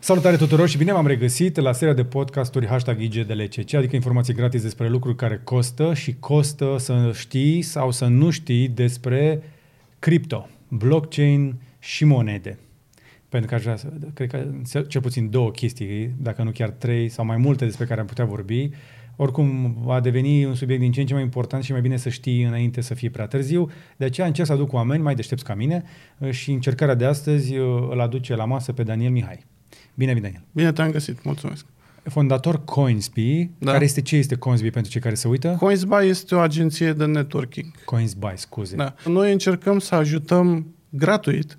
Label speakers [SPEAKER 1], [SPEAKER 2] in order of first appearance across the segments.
[SPEAKER 1] Salutare tuturor și bine v-am regăsit la seria de podcasturi hashtag IGDLCC, adică informații gratis despre lucruri care costă și costă să știi sau să nu știi despre cripto, blockchain și monede. Pentru că aș vrea să, cred că cel puțin două chestii, dacă nu chiar trei sau mai multe despre care am putea vorbi. Oricum va deveni un subiect din ce în ce mai important și mai bine să știi înainte să fie prea târziu. De aceea încerc să aduc oameni mai deștepți ca mine și încercarea de astăzi îl aduce la masă pe Daniel Mihai. Bine, bine, Daniel.
[SPEAKER 2] Bine te-am găsit, mulțumesc.
[SPEAKER 1] Fondator Coinsby, da. care este ce este Coinsby pentru cei care se uită?
[SPEAKER 2] Coinsby este o agenție de networking.
[SPEAKER 1] Coinsby, scuze.
[SPEAKER 2] Da. Noi încercăm să ajutăm gratuit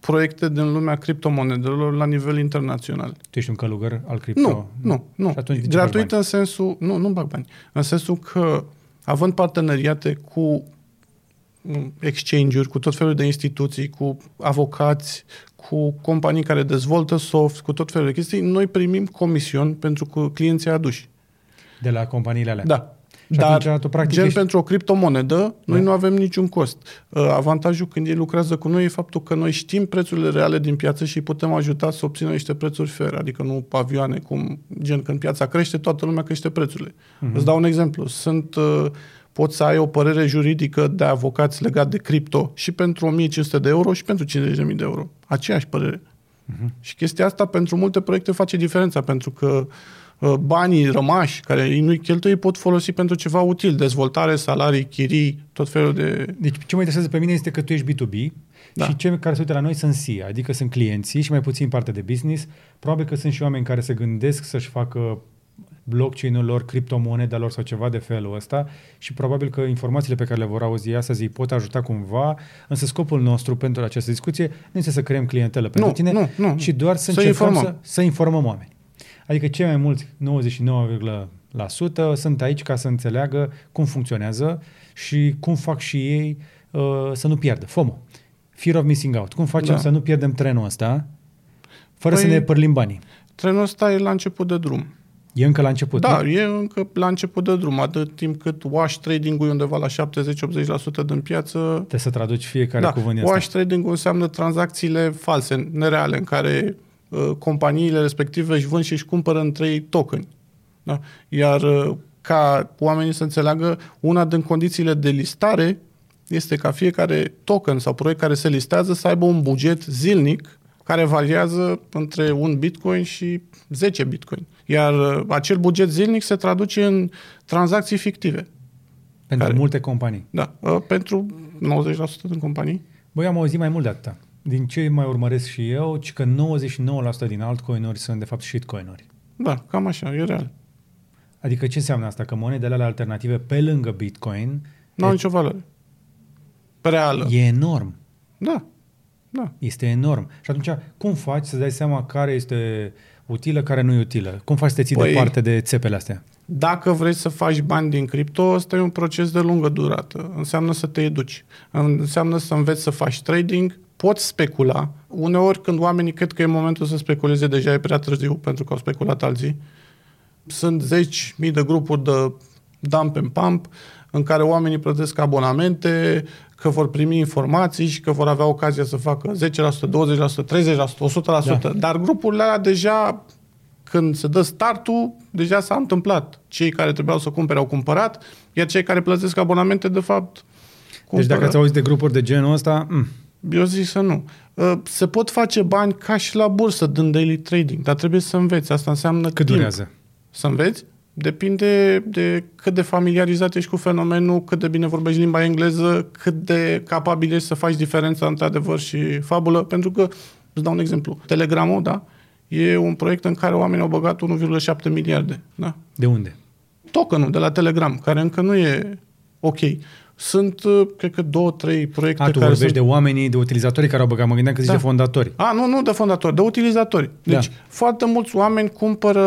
[SPEAKER 2] proiecte din lumea criptomonedelor la nivel internațional.
[SPEAKER 1] Tu ești un călugăr al cripto?
[SPEAKER 2] Nu, nu, nu. Gratuit în sensul, nu, nu bag bani, în sensul că având parteneriate cu exchange-uri, cu tot felul de instituții, cu avocați, cu companii care dezvoltă soft, cu tot felul de chestii, noi primim comision pentru că clienții aduși.
[SPEAKER 1] De la companiile alea?
[SPEAKER 2] Da.
[SPEAKER 1] Și
[SPEAKER 2] Dar,
[SPEAKER 1] atunci, tu, practic,
[SPEAKER 2] gen
[SPEAKER 1] ești...
[SPEAKER 2] pentru o criptomonedă, noi da. nu avem niciun cost. Uh, avantajul când ei lucrează cu noi e faptul că noi știm prețurile reale din piață și putem ajuta să obțină niște prețuri fair, adică nu pavioane, cum gen când piața crește, toată lumea crește prețurile. Uh-huh. Îți dau un exemplu. Sunt uh, poți să ai o părere juridică de avocați legat de cripto și pentru 1500 de euro și pentru 50.000 de euro. Aceeași părere. Uh-huh. Și chestia asta pentru multe proiecte face diferența, pentru că uh, banii rămași care îi nu-i cheltuie pot folosi pentru ceva util, dezvoltare, salarii, chirii, tot felul de...
[SPEAKER 1] Deci ce mă interesează pe mine este că tu ești B2B da. și cei care se uită la noi sunt C, adică sunt clienții și mai puțin parte de business. Probabil că sunt și oameni care se gândesc să-și facă blockchain-ul lor, criptomoneda lor sau ceva de felul ăsta și probabil că informațiile pe care le vor auzi astăzi îi pot ajuta cumva, însă scopul nostru pentru această discuție nu este să creăm clientelă pentru
[SPEAKER 2] nu,
[SPEAKER 1] tine,
[SPEAKER 2] nu, nu.
[SPEAKER 1] ci doar să, să încercăm informăm. Să, să informăm oameni. Adică cei mai mulți, 99,% sunt aici ca să înțeleagă cum funcționează și cum fac și ei uh, să nu pierdă. FOMO. Fear of missing out. Cum facem da. să nu pierdem trenul ăsta fără păi, să ne părlim banii?
[SPEAKER 2] Trenul ăsta e la început de drum.
[SPEAKER 1] E încă la început,
[SPEAKER 2] Da,
[SPEAKER 1] nu?
[SPEAKER 2] e încă la început de drum, atât timp cât wash trading-ul e undeva la 70-80% din piață.
[SPEAKER 1] Trebuie să traduci fiecare
[SPEAKER 2] da,
[SPEAKER 1] cuvânt
[SPEAKER 2] wash asta. trading-ul înseamnă tranzacțiile false, nereale, în care uh, companiile respective își vând și își cumpără între ei token. Da? Iar uh, ca oamenii să înțeleagă, una din condițiile de listare este ca fiecare token sau proiect care se listează să aibă un buget zilnic care variază între un bitcoin și 10 bitcoin. Iar uh, acel buget zilnic se traduce în tranzacții fictive.
[SPEAKER 1] Pentru care, multe companii.
[SPEAKER 2] Da, uh, pentru 90% din companii.
[SPEAKER 1] Băi, am auzit mai mult de atâta. Din ce mai urmăresc și eu, ci că 99% din altcoin-uri sunt de fapt shitcoin-uri.
[SPEAKER 2] Da, cam așa, e real.
[SPEAKER 1] Adică ce înseamnă asta? Că monedele alea alternative pe lângă Bitcoin...
[SPEAKER 2] Nu au nicio valoare. Reală.
[SPEAKER 1] E enorm.
[SPEAKER 2] Da. Da.
[SPEAKER 1] Este enorm. Și atunci, cum faci să dai seama care este utilă, care nu e utilă? Cum faci să te ții păi, departe de țepele astea?
[SPEAKER 2] Dacă vrei să faci bani din cripto, ăsta e un proces de lungă durată. Înseamnă să te educi. Înseamnă să înveți să faci trading, poți specula. Uneori când oamenii cred că e momentul să speculeze, deja e prea târziu pentru că au speculat alții. Sunt zeci mii de grupuri de dump and pump în care oamenii plătesc abonamente, că vor primi informații și că vor avea ocazia să facă 10%, 20%, 30%, 100%, da. dar grupurile alea deja când se dă startul, deja s-a întâmplat. Cei care trebuiau să cumpere au cumpărat, iar cei care plătesc abonamente, de fapt,
[SPEAKER 1] cumpără. Deci dacă ați auzit de grupuri de genul ăsta... Mm.
[SPEAKER 2] Eu zic să nu. Uh, se pot face bani ca și la bursă, din daily trading, dar trebuie să înveți. Asta înseamnă
[SPEAKER 1] Cât timp. durează?
[SPEAKER 2] Să înveți? Depinde de cât de familiarizat ești cu fenomenul, cât de bine vorbești limba engleză, cât de capabil ești să faci diferența între adevăr și fabulă, pentru că, îți dau un exemplu, Telegramul, da, e un proiect în care oamenii au băgat 1,7 miliarde. Da?
[SPEAKER 1] De unde?
[SPEAKER 2] Tokenul de la Telegram, care încă nu e ok. Sunt, uh, cred că, două, trei proiecte
[SPEAKER 1] A, tu
[SPEAKER 2] care
[SPEAKER 1] vorbești
[SPEAKER 2] sunt...
[SPEAKER 1] de oamenii, de utilizatorii care au băgat. Mă gândeam că zici
[SPEAKER 2] Da.
[SPEAKER 1] de fondatori.
[SPEAKER 2] A, nu, nu de fondatori, de utilizatori. Deci,
[SPEAKER 1] Da.
[SPEAKER 2] foarte mulți oameni cumpără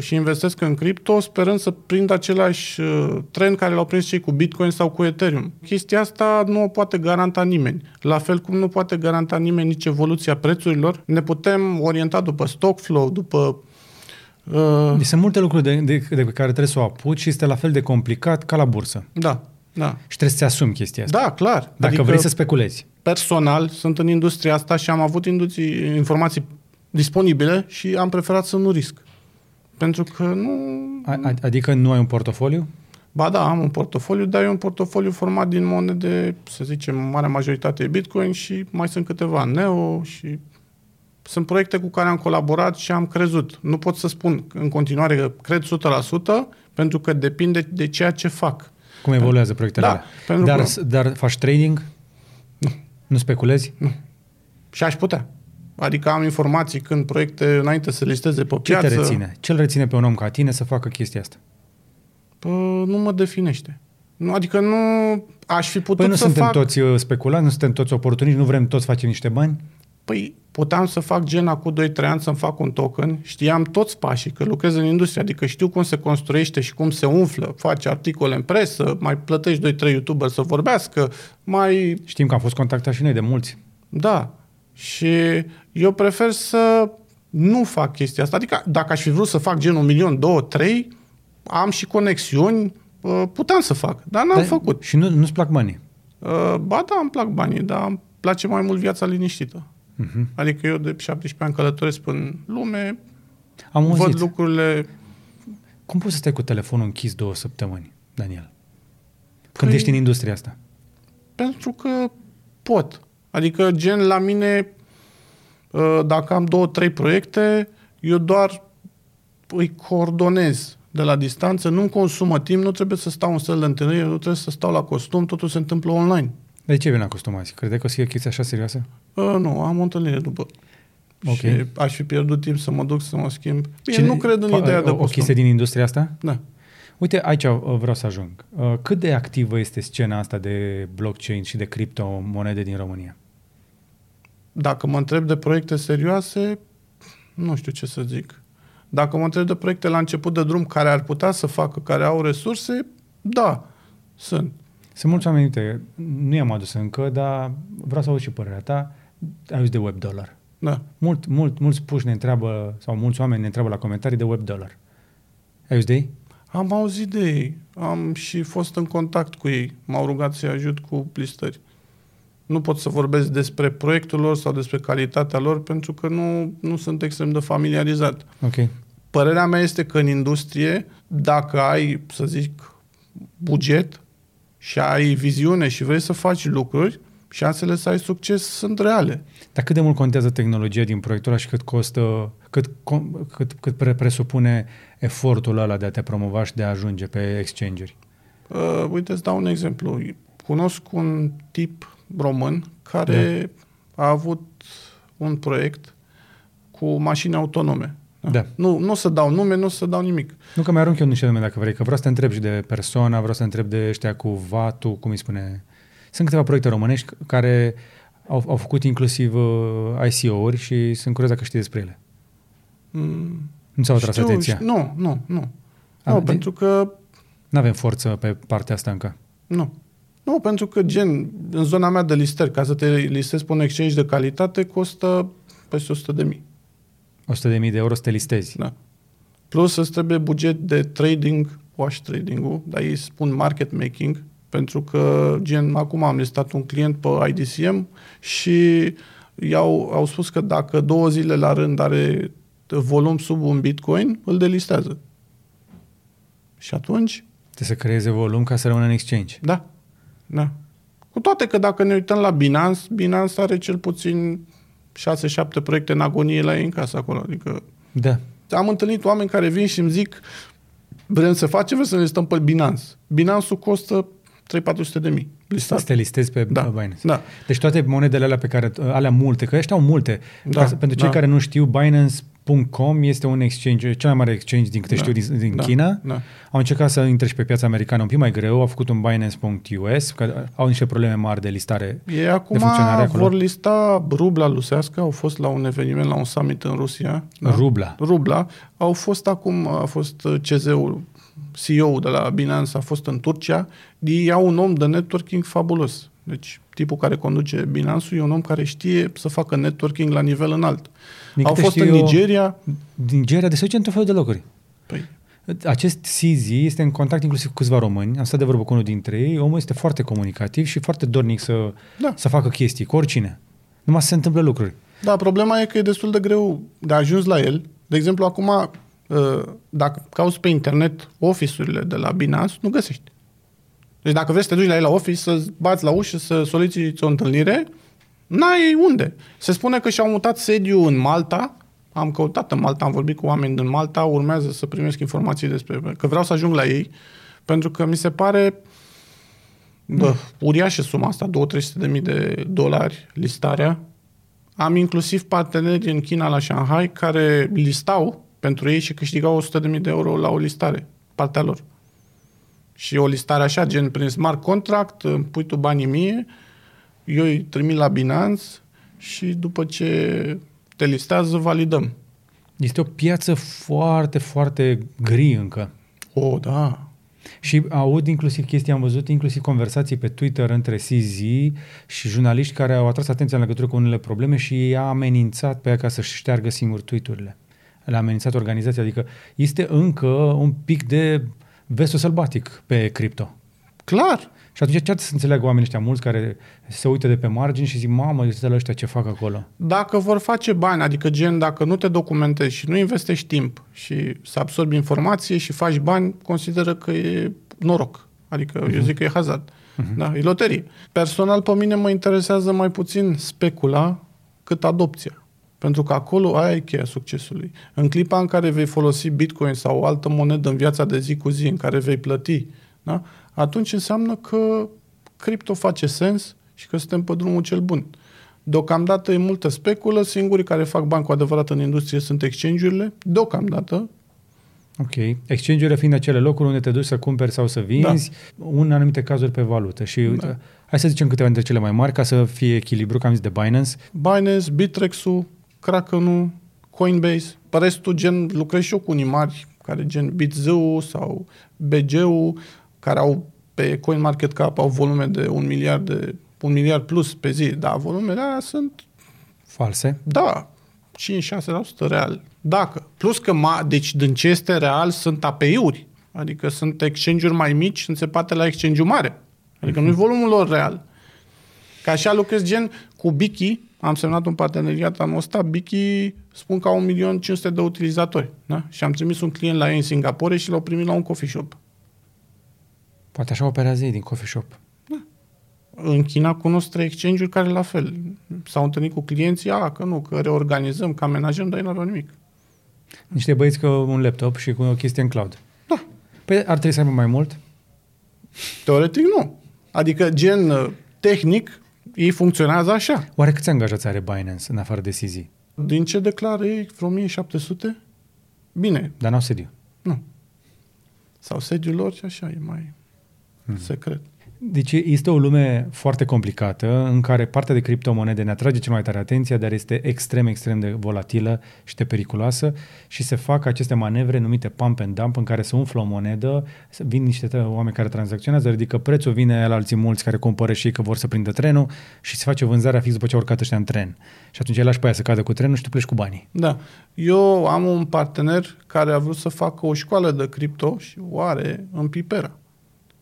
[SPEAKER 2] și investesc în cripto sperând să prindă același uh, trend care l-au prins cei cu Bitcoin sau cu Ethereum. Chestia asta nu o poate garanta nimeni. La fel cum nu poate garanta nimeni nici evoluția prețurilor. Ne putem orienta după stock flow, după uh,
[SPEAKER 1] Deci sunt multe lucruri de, de, de pe care trebuie să o apuci și este la fel de complicat ca la bursă.
[SPEAKER 2] da, da.
[SPEAKER 1] Și trebuie să-ți asumi chestia asta.
[SPEAKER 2] Da, clar.
[SPEAKER 1] Dacă adică vrei să speculezi.
[SPEAKER 2] personal sunt în industria asta și am avut induții, informații disponibile și am preferat să nu risc. Pentru că nu...
[SPEAKER 1] A- adică nu ai un portofoliu?
[SPEAKER 2] Ba da, am un portofoliu, dar e un portofoliu format din monede, să zicem, marea majoritate Bitcoin și mai sunt câteva Neo și sunt proiecte cu care am colaborat și am crezut. Nu pot să spun în continuare că cred 100%, pentru că depinde de ceea ce fac.
[SPEAKER 1] Cum evoluează proiectele
[SPEAKER 2] Da,
[SPEAKER 1] alea.
[SPEAKER 2] pentru
[SPEAKER 1] Dar,
[SPEAKER 2] că-
[SPEAKER 1] dar faci trading?
[SPEAKER 2] Nu.
[SPEAKER 1] Nu speculezi?
[SPEAKER 2] Și aș putea. Adică am informații când proiecte, înainte să listeze pe
[SPEAKER 1] Ce
[SPEAKER 2] piață,
[SPEAKER 1] te reține? Ce îl reține pe un om ca tine să facă chestia asta?
[SPEAKER 2] Pă, nu mă definește. Nu, adică nu aș fi putut
[SPEAKER 1] Păi nu
[SPEAKER 2] să
[SPEAKER 1] suntem
[SPEAKER 2] fac...
[SPEAKER 1] toți uh, speculanți, nu suntem toți oportuniști, nu vrem toți să facem niște bani?
[SPEAKER 2] Păi puteam să fac gen acum 2-3 ani să-mi fac un token, știam toți pașii, că lucrez în industrie, adică știu cum se construiește și cum se umflă, faci articole în presă, mai plătești 2-3 youtuberi să vorbească, mai...
[SPEAKER 1] Știm că am fost contactați și noi de mulți.
[SPEAKER 2] Da. Și eu prefer să nu fac chestia asta. Adică dacă aș fi vrut să fac gen un milion, două, trei, am și conexiuni, uh, puteam să fac, dar n-am
[SPEAKER 1] Dar-
[SPEAKER 2] făcut.
[SPEAKER 1] Și nu, nu-ți plac banii.
[SPEAKER 2] Uh, Ba da, îmi plac banii, dar îmi place mai mult viața liniștită.
[SPEAKER 1] Uh-huh.
[SPEAKER 2] Adică eu de 17 ani călătoresc în lume,
[SPEAKER 1] Am auzit.
[SPEAKER 2] văd lucrurile...
[SPEAKER 1] Cum poți să stai cu telefonul închis două săptămâni, Daniel? Când
[SPEAKER 2] Păi-
[SPEAKER 1] ești în industria asta.
[SPEAKER 2] Pentru că pot. Adică gen la mine, uh, dacă am două, trei proiecte, eu doar îi coordonez de la distanță, nu-mi consumă timp, nu trebuie să stau în săl de întâlnire, nu trebuie să stau la costum, totul se întâmplă online.
[SPEAKER 1] De ce vine acostumați? Credeai că o să fie o chestie așa serioasă?
[SPEAKER 2] Uh, nu, am o întâlnire după.
[SPEAKER 1] Ok.
[SPEAKER 2] Și aș fi pierdut timp să mă duc să mă schimb. Bine,
[SPEAKER 1] Cine-
[SPEAKER 2] nu cred în
[SPEAKER 1] fa-
[SPEAKER 2] ideea de
[SPEAKER 1] o, o
[SPEAKER 2] costum.
[SPEAKER 1] chestie din industria asta?
[SPEAKER 2] Da.
[SPEAKER 1] Uite, aici uh, vreau să ajung. Uh, Cât de activă este scena asta de blockchain și de criptomonede din România?
[SPEAKER 2] Dacă mă întreb de proiecte serioase, nu știu ce să zic. Dacă mă întreb de proiecte la început de drum care ar putea să facă, care au resurse, da, sunt.
[SPEAKER 1] Sunt mulți oameni, uite, nu i-am adus încă, dar vreau să aud și părerea ta. Ai auzit de web dollar.
[SPEAKER 2] Da.
[SPEAKER 1] Mult, mult, mulți puși ne întreabă, sau mulți oameni ne întreabă la comentarii de web dollar. Ai auzit de ei?
[SPEAKER 2] Am auzit de ei, am și fost în contact cu ei, m-au rugat să-i ajut cu listări. Nu pot să vorbesc despre proiectul lor sau despre calitatea lor pentru că nu, nu sunt extrem de familiarizat.
[SPEAKER 1] Ok.
[SPEAKER 2] Părerea mea este că în industrie, dacă ai, să zic, buget și ai viziune și vrei să faci lucruri, șansele să ai succes sunt reale.
[SPEAKER 1] Dar cât de mult contează tehnologia din proiectul ăla și cât costă, cât, com- cât, cât pre- presupune efortul ăla de a te promova și de a ajunge pe exchange-uri?
[SPEAKER 2] Uh, uite, îți dau un exemplu. Cunosc un tip român care a avut un proiect cu mașini autonome.
[SPEAKER 1] Da.
[SPEAKER 2] Nu, nu o să dau nume, nu o să dau nimic.
[SPEAKER 1] Nu că mi-arunc eu niște nume dacă vrei, că vreau să te întreb și de persoana, vreau să te întreb de ăștia cu vatul, cum îi spune. Sunt câteva proiecte românești care au, au făcut inclusiv uh, ICO-uri și sunt curios dacă știi despre ele.
[SPEAKER 2] Mm,
[SPEAKER 1] Nu ți-au atras
[SPEAKER 2] știu,
[SPEAKER 1] atenția?
[SPEAKER 2] știu- Nu, nu, nu.
[SPEAKER 1] A,
[SPEAKER 2] nu,
[SPEAKER 1] de-
[SPEAKER 2] pentru că
[SPEAKER 1] Nu avem forță pe partea asta încă.
[SPEAKER 2] Nu. Nu, pentru că, gen, în zona mea de listări, ca să te listezi pe un exchange de calitate, costă peste 100 de mii.
[SPEAKER 1] 100.000 de euro să te listezi.
[SPEAKER 2] Da. Plus îți trebuie buget de trading, wash trading-ul, dar ei spun market making, pentru că, gen, acum am listat un client pe IDCM și i-au, au spus că dacă două zile la rând are volum sub un bitcoin, îl delistează. Și atunci,
[SPEAKER 1] Trebuie să creeze volum ca să rămână în exchange.
[SPEAKER 2] Da, da. Cu toate că dacă ne uităm la Binance, Binance are cel puțin 6-7 proiecte în agonie la ei în casă acolo. Adică
[SPEAKER 1] Da.
[SPEAKER 2] am întâlnit oameni care vin și îmi zic vrem să facem, vrem să ne listăm pe Binance. Binance-ul costă 3-400 de mii listat.
[SPEAKER 1] Să te listezi pe
[SPEAKER 2] Da,
[SPEAKER 1] Binance.
[SPEAKER 2] da.
[SPEAKER 1] Deci toate monedele alea pe care, alea multe, că ăștia au multe.
[SPEAKER 2] Da,
[SPEAKER 1] Ca să- pentru cei
[SPEAKER 2] da.
[SPEAKER 1] care nu știu, Binance.com este un exchange, cel mai mare exchange din câte
[SPEAKER 2] Da,
[SPEAKER 1] știu din, din
[SPEAKER 2] da,
[SPEAKER 1] China.
[SPEAKER 2] da.
[SPEAKER 1] Au încercat să intre și pe piața americană un pic mai greu, au făcut un Binance.us, că au niște probleme mari de listare.
[SPEAKER 2] Ei acum
[SPEAKER 1] funcționare acolo?
[SPEAKER 2] vor lista rubla lusească, au fost la un eveniment, la un summit în Rusia.
[SPEAKER 1] Rubla.
[SPEAKER 2] Rubla. Au fost acum, a fost CZ-ul, CEO de la Binance, a fost în Turcia. Ei au un om de networking fabulos. Deci tipul care conduce Binance-ul e un om care știe să facă networking la nivel înalt.
[SPEAKER 1] Din
[SPEAKER 2] au
[SPEAKER 1] câte
[SPEAKER 2] fost
[SPEAKER 1] știu
[SPEAKER 2] în
[SPEAKER 1] eu-
[SPEAKER 2] Nigeria.
[SPEAKER 1] Din Nigeria, de se duce în tot felul de locuri.
[SPEAKER 2] Păi,
[SPEAKER 1] Acest CZ este în contact inclusiv cu câțiva români. Am stat de vorbă cu unul dintre ei. Omul este foarte comunicativ și foarte dornic să,
[SPEAKER 2] Da.
[SPEAKER 1] să facă chestii cu oricine. Numai să se întâmple lucruri.
[SPEAKER 2] Da, problema e că e destul de greu de ajuns la el. De exemplu, acum, uh, dacă cauți pe internet office-urile de la Binance, nu găsești. Deci dacă vrei să te duci la el la office, să bați la ușă, să soliciți o întâlnire, n-ai unde. Se spune că și-au mutat sediu în Malta, am căutat în Malta, am vorbit cu oameni din Malta, urmează să primesc informații despre... că vreau să ajung la ei, pentru că mi se pare bă, uriașă suma asta, 2-300 de mii de dolari listarea. Am inclusiv parteneri în China la Shanghai care listau pentru ei și câștigau 100 de mii de euro la o listare, partea lor. Și o listare așa, gen prin smart contract, îmi pui tu banii mie, eu îi trimit la Binance și după ce te listează, validăm.
[SPEAKER 1] Este o piață foarte, foarte gri încă.
[SPEAKER 2] O, da.
[SPEAKER 1] Și aud inclusiv chestii, am văzut inclusiv conversații pe Twitter între CZ și jurnaliști care au atras atenția în legătură cu unele probleme și i-a amenințat pe ea ca să-și șteargă singur tweet-urile. Le-a amenințat organizația, adică este încă un pic de vestul sălbatic pe cripto.
[SPEAKER 2] Clar.
[SPEAKER 1] Și atunci ce trebuie să înțeleagă oamenii ăștia mulți care se uită de pe margini și zic, mamă, uite la ăștia ce fac acolo.
[SPEAKER 2] Dacă vor face bani, adică gen, dacă nu te documentezi și nu investești timp și să absorbi informație și faci bani, consideră că e noroc. Adică uh-huh. eu
[SPEAKER 1] Mhm.
[SPEAKER 2] zic că e hazard. Uh-huh. Da, e loterie. Personal, pe mine mă interesează mai puțin specula cât adopția. Pentru că acolo aia e cheia succesului. În clipa în care vei folosi Bitcoin sau o altă monedă în viața de zi cu zi, în care vei plăti, da? atunci înseamnă că cripto face sens și că suntem pe drumul cel bun. Deocamdată e multă speculă, singurii care fac bani cu adevărat în industrie sunt exchange-urile, deocamdată,
[SPEAKER 1] Ok. Exchange-urile fiind acele locuri unde te duci să cumperi sau să vinzi, da. în anumite cazuri pe valută. Și da. hai să zicem câteva dintre cele mai mari ca să fie echilibru, că am zis de Binance.
[SPEAKER 2] Binance, Bitrex-ul, Kraken-ul, Coinbase, restul gen, lucrez și eu cu unii mari, care gen BitZoo sau BG-ul, care au pe CoinMarketCap au volume de un miliard, de, un miliard plus pe zi, dar volumele alea sunt,
[SPEAKER 1] False.
[SPEAKER 2] da, 5-6% real. Dacă. Plus că, ma, deci din ce este real sunt API-uri, adică sunt exchange-uri mai mici înțepate la exchange-ul mare. Adică nu-i volumul lor real. Ca așa lucrez gen cu Biki, am semnat un parteneriat anul ăsta, Biki spun că au 1.500.000 de utilizatori. Da? Și am trimis un client la ei în Singapore și l-au primit la un coffee shop.
[SPEAKER 1] Poate așa operează ei din coffee shop.
[SPEAKER 2] În China cunosc trei exchange-uri care la fel. S-au întâlnit cu clienții, a, că nu, că reorganizăm, că amenajăm, dar ei nu aveau nimic.
[SPEAKER 1] Niște băieți cu un laptop și cu o chestie în cloud.
[SPEAKER 2] Da.
[SPEAKER 1] Păi ar trebui să aibă mai mult?
[SPEAKER 2] Teoretic nu. Adică gen uh, tehnic, ei funcționează așa.
[SPEAKER 1] Oare câți angajați are Binance în afară de CZ?
[SPEAKER 2] Din ce declară ei, vreo 1700? Bine,
[SPEAKER 1] Dar n-au sediu.
[SPEAKER 2] nu. Sau sediul lor și așa e mai
[SPEAKER 1] Hmm.
[SPEAKER 2] secret.
[SPEAKER 1] Deci este o lume foarte complicată în care partea de criptomonede ne atrage cel mai tare atenția, dar este extrem, extrem de volatilă și de periculoasă și se fac aceste manevre numite pump and dump în care se umflă o monedă, să vin niște tă- oameni care tranzacționează, ridică prețul, vine la alții mulți care cumpără și ei că vor să prindă trenul și se face vânzarea fix după ce au urcat ăștia în tren. Și atunci îi lași pe aia să cadă cu trenul și tu pleci cu banii.
[SPEAKER 2] Da. Eu am un partener care a vrut să facă o școală de cripto și o are în Pipera,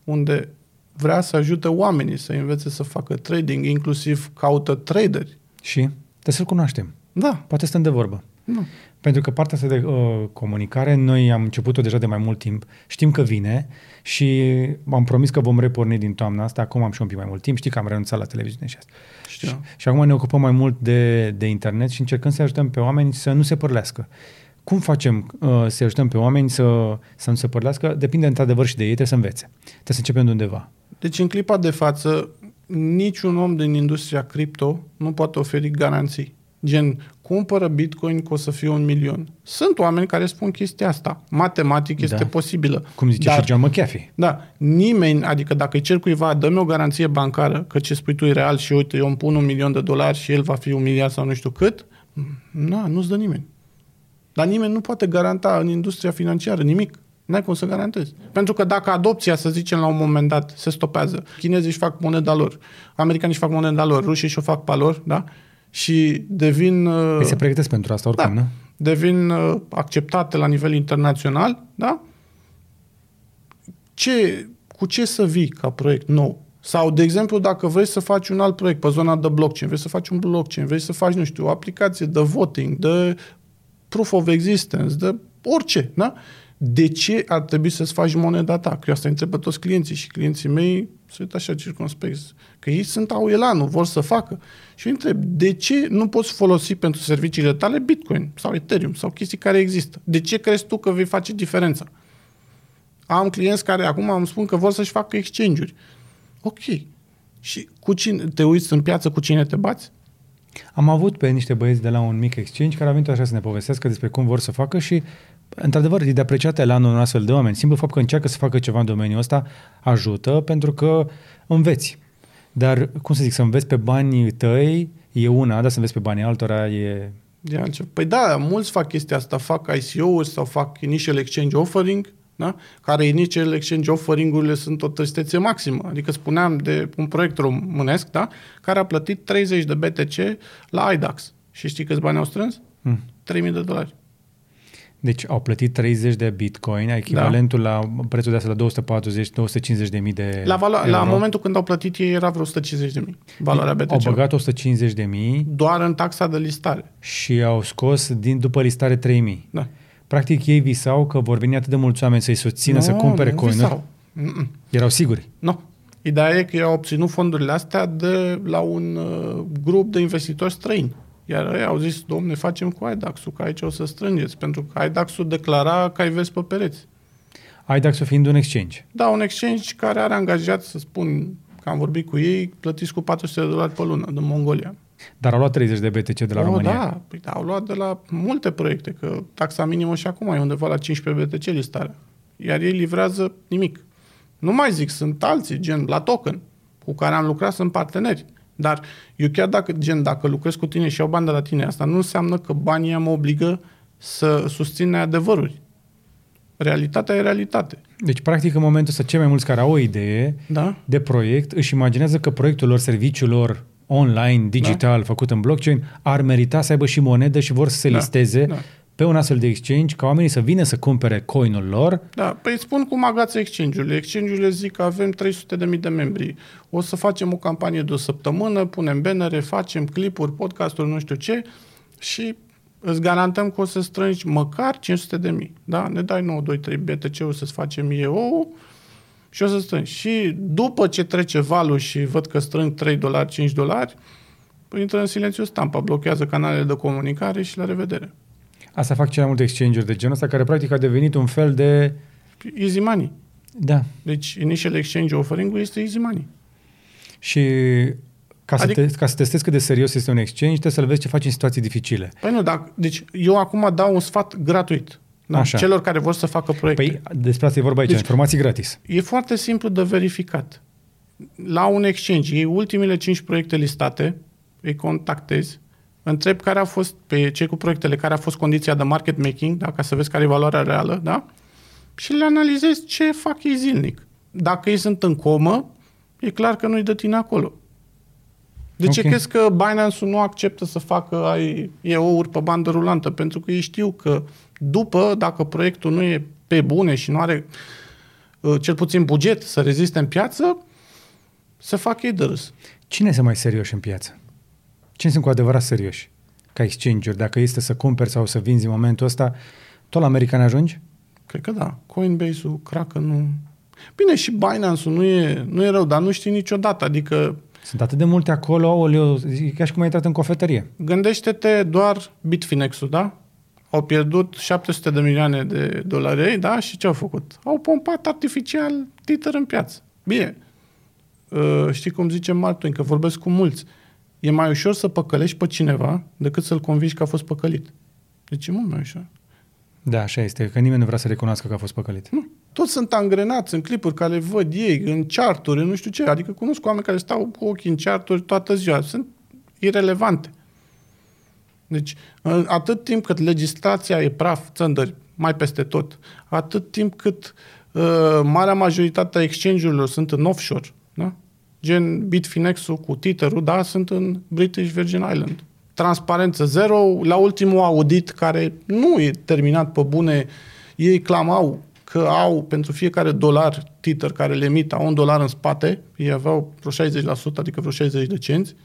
[SPEAKER 2] unde vrea să ajute oamenii să învețe să facă trading, inclusiv caută traderi.
[SPEAKER 1] Și trebuie să-l cunoaștem.
[SPEAKER 2] Da.
[SPEAKER 1] Poate stăm de vorbă.
[SPEAKER 2] Nu.
[SPEAKER 1] Pentru că partea asta de uh, comunicare, noi am început-o deja de mai mult timp, știm că vine și am promis că vom reporni din toamna asta, acum am și un pic mai mult timp, știi că am renunțat la televiziune și asta.
[SPEAKER 2] Știu.
[SPEAKER 1] Și, și acum ne ocupăm mai mult de, de internet și încercăm să ajutăm pe oameni să nu se părlească. Cum facem uh, să ajutăm pe oameni să, să nu se părlească? Depinde într-adevăr și de ei, trebuie să învețe. Trebuie să începem de undeva.
[SPEAKER 2] Deci în clipa de față, niciun om din industria cripto nu poate oferi garanții. Gen, cumpără Bitcoin că o să fie un milion. Sunt oameni care spun chestia asta. Matematic este
[SPEAKER 1] Da.
[SPEAKER 2] posibilă.
[SPEAKER 1] Cum zice
[SPEAKER 2] Dar-
[SPEAKER 1] și John McAfee.
[SPEAKER 2] Da, nimeni, adică dacă îi cer cuiva, dă-mi o garanție bancară că ce spui tu e real și uite, eu îmi pun un milion de dolari și el va fi un miliard sau nu știu cât, na, nu-ți dă nimeni. Dar nimeni nu poate garanta în industria financiară nimic. N-ai cum să garantezi. Pentru că dacă adopția, să zicem, la un moment dat se stopează, chinezii își fac moneda lor, americanii își fac moneda lor, rușii și-o fac pe a lor, da? Și devin... uh,
[SPEAKER 1] Păi se pregătesc pentru asta oricum,
[SPEAKER 2] da,
[SPEAKER 1] nu?
[SPEAKER 2] devin uh, acceptate la nivel internațional, da? Ce, cu ce să vii ca proiect nou? Sau, de exemplu, dacă vrei să faci un alt proiect pe zona de blockchain, vrei să faci un blockchain, vrei să faci, nu știu, o aplicație de voting, de proof of existence, de orice, da? De ce ar trebui să-ți faci moneda ta? Că eu asta întreb pe toți clienții și clienții mei se uită așa circunspect. Că ei sunt au elanul, vor să facă. Și eu întreb, de ce nu poți folosi pentru serviciile tale Bitcoin sau Ethereum sau chestii care există? De ce crezi tu că vei face diferența? Am clienți care acum îmi spun că vor să-și facă exchange-uri. Ok. Și cu cine te uiți în piață, cu cine te bați?
[SPEAKER 1] Am avut pe niște băieți de la un mic exchange care au venit așa să ne povestească despre cum vor să facă și, într-adevăr, e de apreciat la un astfel de oameni. Simplu fapt că încearcă să facă ceva în domeniul ăsta ajută pentru că înveți. Dar, cum să zic, să înveți pe banii tăi e una, dar să înveți pe banii altora e...
[SPEAKER 2] De păi da, mulți fac chestia asta, fac ICO-uri sau fac initial exchange offering, da? care initial exchange offering-urile sunt o tristețe maximă. Adică spuneam de un proiect românesc da? care a plătit 30 de BTC la IDAX. Și știi câți bani au strâns? Mm. 3000 de dolari.
[SPEAKER 1] Deci au plătit 30 de bitcoin, echivalentul da. la prețul de asta la 240-250 de mii de
[SPEAKER 2] la, valo- la momentul când au plătit ei era vreo 150 de mii, valoarea BTC.
[SPEAKER 1] Au băgat 150 de mii.
[SPEAKER 2] Doar în taxa de listare.
[SPEAKER 1] Și au scos din, după listare 3 mii.
[SPEAKER 2] Da.
[SPEAKER 1] Practic ei visau că vor veni atât de mulți oameni să-i susțină, no, să cumpere nu coinuri. Visau. Erau siguri?
[SPEAKER 2] Nu. Ideea e că ei au obținut fondurile astea de la un uh, grup de investitori străini. Iar ei au zis, domne, facem cu IDAX-ul, că aici o să strângeți, pentru că IDAX-ul declara că ai vezi pe pereți.
[SPEAKER 1] IDAX-ul fiind un exchange.
[SPEAKER 2] Da, un exchange care are angajat, să spun, că am vorbit cu ei, plătiți cu 400 de dolari pe lună din Mongolia.
[SPEAKER 1] Dar au luat 30 de BTC de la oh, România.
[SPEAKER 2] Da, păi, da, au luat de la multe proiecte, că taxa minimă și acum e undeva la 15 BTC listarea. Iar ei livrează nimic. Nu mai zic, sunt alții, gen la token, cu care am lucrat, sunt parteneri. Dar eu chiar dacă, gen, dacă lucrez cu tine și iau bani de la tine, asta nu înseamnă că banii mă obligă să susțin adevăruri. Realitatea e realitate.
[SPEAKER 1] Deci, practic, în momentul ăsta, cei mai mulți care au o idee
[SPEAKER 2] da?
[SPEAKER 1] de proiect își imaginează că proiectul lor, serviciul lor online, digital, da? făcut în blockchain, ar merita să aibă și monedă și vor să se da? listeze da pe un astfel de exchange ca oamenii să vină să cumpere coinul lor.
[SPEAKER 2] Da, păi spun cum agață exchange-urile. Exchange-urile zic că avem 300.000 de membri. O să facem o campanie de o săptămână, punem bannere, facem clipuri, podcasturi, nu știu ce și îți garantăm că o să strângi măcar 500 de mii. Da? Ne dai 9, 2, 3 BTC-ul să-ți facem eu și o să strângi. Și după ce trece valul și văd că strâng 3 dolari, 5 dolari, păi intră în silențiu stampa, blochează canalele de comunicare și la revedere.
[SPEAKER 1] Asta fac cele multe exchange-uri de genul ăsta, care practic a devenit un fel de...
[SPEAKER 2] Easy money.
[SPEAKER 1] Da.
[SPEAKER 2] Deci initial exchange offering este easy money.
[SPEAKER 1] Și ca, adică, să te, ca să testezi cât de serios este un exchange, trebuie să-l vezi ce faci în situații dificile.
[SPEAKER 2] Păi nu, dar, deci eu acum dau un sfat gratuit. Da? Așa. Celor care vor să facă proiecte.
[SPEAKER 1] Păi despre asta e vorba aici, deci, informații gratis.
[SPEAKER 2] E foarte simplu de verificat. La un exchange, ei ultimele 5 proiecte listate, îi contactezi, întreb care a fost, pe cei cu proiectele, care a fost condiția de market making, da, ca să vezi care e valoarea reală, da? Și le analizezi ce fac ei zilnic. Dacă ei sunt în comă, e clar că nu-i de tine acolo. De ce okay. crezi că Binance-ul nu acceptă să facă ai EO-uri pe bandă rulantă? Pentru că ei știu că după, dacă proiectul nu e pe bune și nu are uh, cel puțin buget să reziste în piață, să fac ei de râs.
[SPEAKER 1] Cine este mai serios în piață? Cine sunt cu adevărat serioși? Ca exchange-uri, dacă este să cumperi sau să vinzi în momentul ăsta, tot la american ajungi?
[SPEAKER 2] Cred că da. Coinbase-ul, Kraken, nu... Bine, și Binance-ul nu e, nu e rău, dar nu știi niciodată. Adică
[SPEAKER 1] sunt atât de multe acolo, oleu, e ca și cum ai intrat în cofetărie.
[SPEAKER 2] Gândește-te doar Bitfinex-ul, da? Au pierdut 700 de milioane de dolari, da? Și ce au făcut? Au pompat artificial tităr în piață. Bine, uh, știi cum zice Martin, că vorbesc cu mulți. E mai ușor să păcălești pe cineva decât să-l convingi că a fost păcălit. Deci e mult mai ușor.
[SPEAKER 1] Da, așa este, că nimeni nu vrea să recunoască că a fost păcălit.
[SPEAKER 2] Nu. Toți sunt angrenați în clipuri care le văd ei, în charturi, în nu știu ce. Adică cunosc oameni care stau cu ochii în charturi toată ziua. Sunt irelevante. Deci, atât timp cât legislația e praf, țăndări, mai peste tot, atât timp cât uh, marea majoritate a exchange-urilor sunt în offshore, da? Gen Bitfinex-ul cu Tether-ul, da, sunt în British Virgin Island. Transparență zero, la ultimul audit care nu e terminat pe bune, ei clamau că au pentru fiecare dolar titer care le emit, au un dolar în spate, ei aveau vreo 60%, adică vreo 60 de cenți.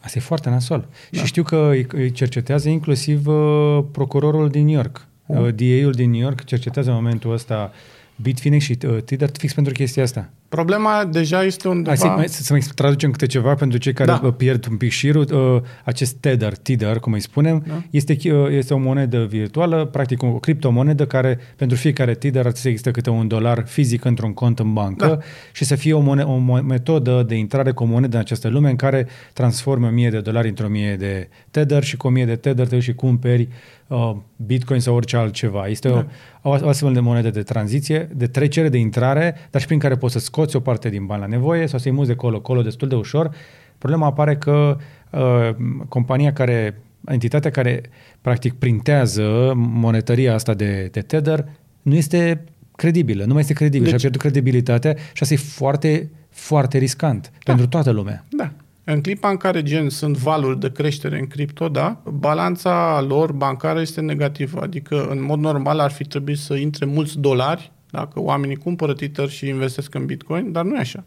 [SPEAKER 1] Asta e foarte nasol. Da. Și știu că îi cercetează inclusiv uh, procurorul din New York. Uh, DA-ul din New York cercetează în momentul ăsta Bitfinex și uh, Tidal fix pentru chestia asta.
[SPEAKER 2] Problema deja este undeva...
[SPEAKER 1] Hai, să, mai, să, să mai traducem câte ceva pentru cei care da. pierd un pic șirul. Uh, acest Tether, Tether, cum îi spunem, da. este, uh, este o monedă virtuală, practic o criptomonedă care pentru fiecare Tether ar să există câte un dolar fizic într-un cont în bancă da. și să fie o, mone- o metodă de intrare cu o monedă în această lume în care transformi o mie de dolari într-o mie de Tether și cu o mie de Tether te și cumperi uh, Bitcoin sau orice altceva. Este da. o, o astfel de monedă de tranziție, de trecere, de intrare, dar și prin care poți să scoți o parte din bani la nevoie sau să-i muți de colo-colo destul de ușor. Problema apare că uh, compania care, entitatea care practic printează monetăria asta de, de Tether nu este credibilă, nu mai este credibilă deci, și a pierdut credibilitatea și asta e foarte, foarte riscant da. pentru toată lumea.
[SPEAKER 2] Da. În clipa în care gen sunt valuri de creștere în cripto, da, balanța lor bancară este negativă. Adică, în mod normal, ar fi trebuit să intre mulți dolari dacă oamenii cumpără Tether și investesc în Bitcoin, dar nu e așa.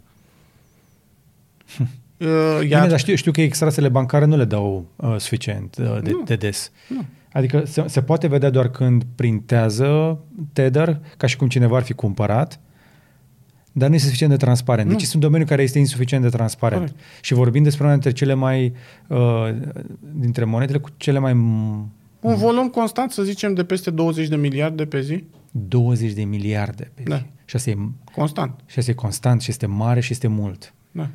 [SPEAKER 1] Hm. Uh, iar... Bine, dar știu, știu că extrasele bancare nu le dau uh, suficient uh, de, de des. Nu. Adică se, se poate vedea doar când printează Tether, ca și cum cineva ar fi cumpărat, dar nu este suficient de transparent. Nu. Deci este un domeniu care este insuficient de transparent. Corect. Și vorbim despre una dintre cele mai, uh, dintre monedele cu cele mai...
[SPEAKER 2] Un volum constant, să zicem, de peste 20 de miliarde pe zi?
[SPEAKER 1] 20 de miliarde pe zi. Da. Și asta e
[SPEAKER 2] constant.
[SPEAKER 1] Și asta e constant și este mare și este mult.
[SPEAKER 2] Da.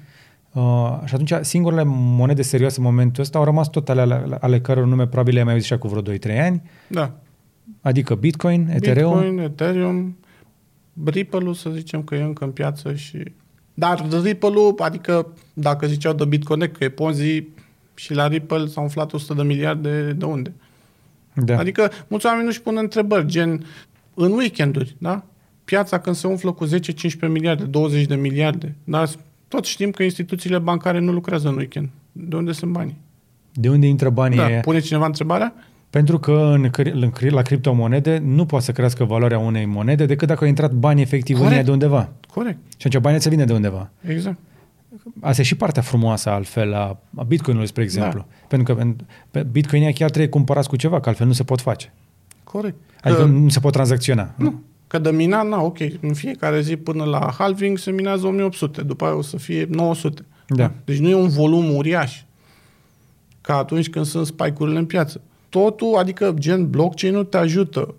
[SPEAKER 1] Uh, și atunci, singurele monede serioase în momentul ăsta au rămas tot ale, ale, ale căror nume probabil le-ai mai auzit și cu vreo 2-3 ani.
[SPEAKER 2] Da.
[SPEAKER 1] Adică Bitcoin, Ethereum.
[SPEAKER 2] Bitcoin, Ethereum, Ripple-ul să zicem că e încă în piață și... Dar Ripple-ul, adică dacă ziceau de Bitcoin că e Ponzi și la Ripple s-au umflat 100 de miliarde, de unde? Da. Adică mulți oameni nu-și pun întrebări, gen în weekenduri, da? Piața când se umflă cu 10-15 miliarde, 20 de miliarde, dar tot știm că instituțiile bancare nu lucrează în weekend. De unde sunt banii?
[SPEAKER 1] De unde intră banii?
[SPEAKER 2] Da. Pune cineva întrebarea?
[SPEAKER 1] Pentru că în, în, la criptomonede nu poate să crească valoarea unei monede decât dacă au intrat bani efectiv Corect. în ea de undeva.
[SPEAKER 2] Corect.
[SPEAKER 1] Și atunci banii se vine de undeva.
[SPEAKER 2] Exact.
[SPEAKER 1] Asta e și partea frumoasă altfel a, a Bitcoin-ului, spre exemplu. Da. Pentru că pe Bitcoin chiar trebuie cumpărați cu ceva, că altfel nu se pot face.
[SPEAKER 2] Corect.
[SPEAKER 1] Adică că, nu se pot tranzacționa.
[SPEAKER 2] Nu. Că de mina, na, ok, în fiecare zi până la halving se minează 1800, după aia o să fie 900.
[SPEAKER 1] Da.
[SPEAKER 2] Deci nu e un volum uriaș ca atunci când sunt spike-urile în piață. Totul, adică gen blockchain-ul te ajută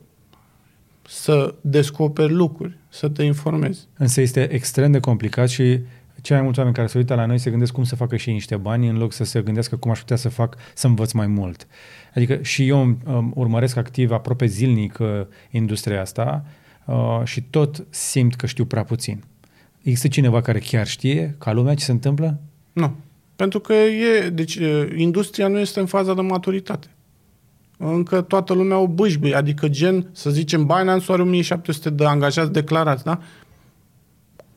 [SPEAKER 2] să descoperi lucruri, să te informezi.
[SPEAKER 1] Însă este extrem de complicat și cei mai mulți oameni care se uită la noi se gândesc cum să facă și niște bani în loc să se gândească cum aș putea să fac să învăț mai mult. Adică și eu um, urmăresc activ aproape zilnic uh, industria asta uh, și tot simt că știu prea puțin. Există cineva care chiar știe ca lumea ce se întâmplă?
[SPEAKER 2] Nu. Pentru că e, deci, uh, industria nu este în faza de maturitate. Încă toată lumea o bâșbâie, adică gen, să zicem, Binance are 1700 de angajați declarați, da?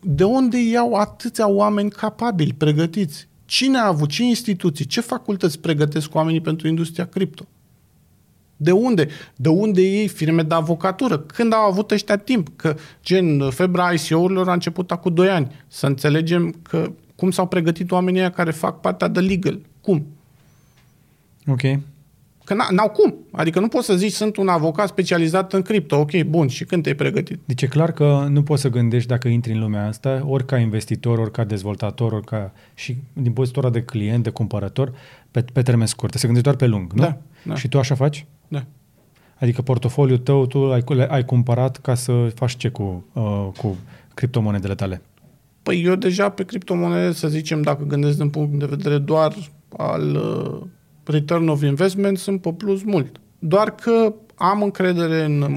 [SPEAKER 2] De unde iau atâția oameni capabili, pregătiți? Cine a avut, ce instituții, ce facultăți pregătesc oamenii pentru industria cripto? De unde? De unde ei firme de avocatură? Când au avut ăștia timp? Că gen febra ICO-urilor a început acum 2 ani. Să înțelegem că cum s-au pregătit oamenii care fac partea de legal. Cum?
[SPEAKER 1] Ok.
[SPEAKER 2] Că n-au cum. Adică nu poți să zici sunt un avocat specializat în cripto. Ok, bun. Și când te-ai pregătit?
[SPEAKER 1] Deci e clar că nu poți să gândești dacă intri în lumea asta, ori ca investitor, ori ca dezvoltator, ori ca și din poziția de client, de cumpărător, pe, pe termen scurt. Se gândești doar pe lung, nu?
[SPEAKER 2] Da, da.
[SPEAKER 1] Și tu așa faci?
[SPEAKER 2] Da.
[SPEAKER 1] Adică portofoliul tău tu ai, ai cumpărat ca să faci ce cu, uh, cu criptomonedele tale?
[SPEAKER 2] Păi eu deja pe criptomonede, să zicem, dacă gândesc din punct de vedere doar al uh, return of investment, sunt pe plus mult. Doar că am încredere în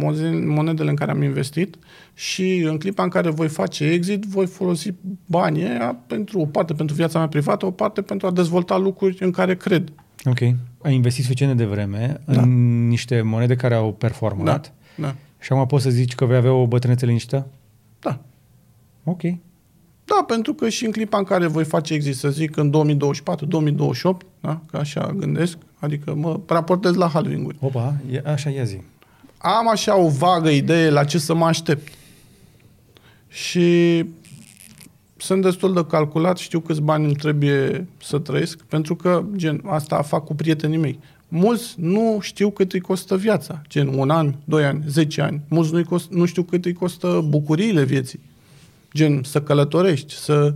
[SPEAKER 2] monedele în care am investit și în clipa în care voi face exit, voi folosi banii aia pentru o parte pentru viața mea privată, o parte pentru a dezvolta lucruri în care cred.
[SPEAKER 1] Ok. Ai investit suficient de vreme da. în niște monede care au performat
[SPEAKER 2] da. da.
[SPEAKER 1] și acum poți să zici că vei avea o bătrânețe liniștită?
[SPEAKER 2] Da.
[SPEAKER 1] Ok.
[SPEAKER 2] Da, pentru că și în clipa în care voi face exit, să zic, în 2024-2028, da? că așa gândesc, adică mă raportez la halving-uri.
[SPEAKER 1] Opa, e, așa ia zi.
[SPEAKER 2] Am așa o vagă idee la ce să mă aștept. și sunt destul de calculat, știu câți bani îmi trebuie să trăiesc, pentru că, gen, asta fac cu prietenii mei. Mulți nu știu cât îi costă viața, gen un an, doi ani, zece ani. Mulți nu, cost, nu știu cât îi costă bucuriile vieții, gen să călătorești, să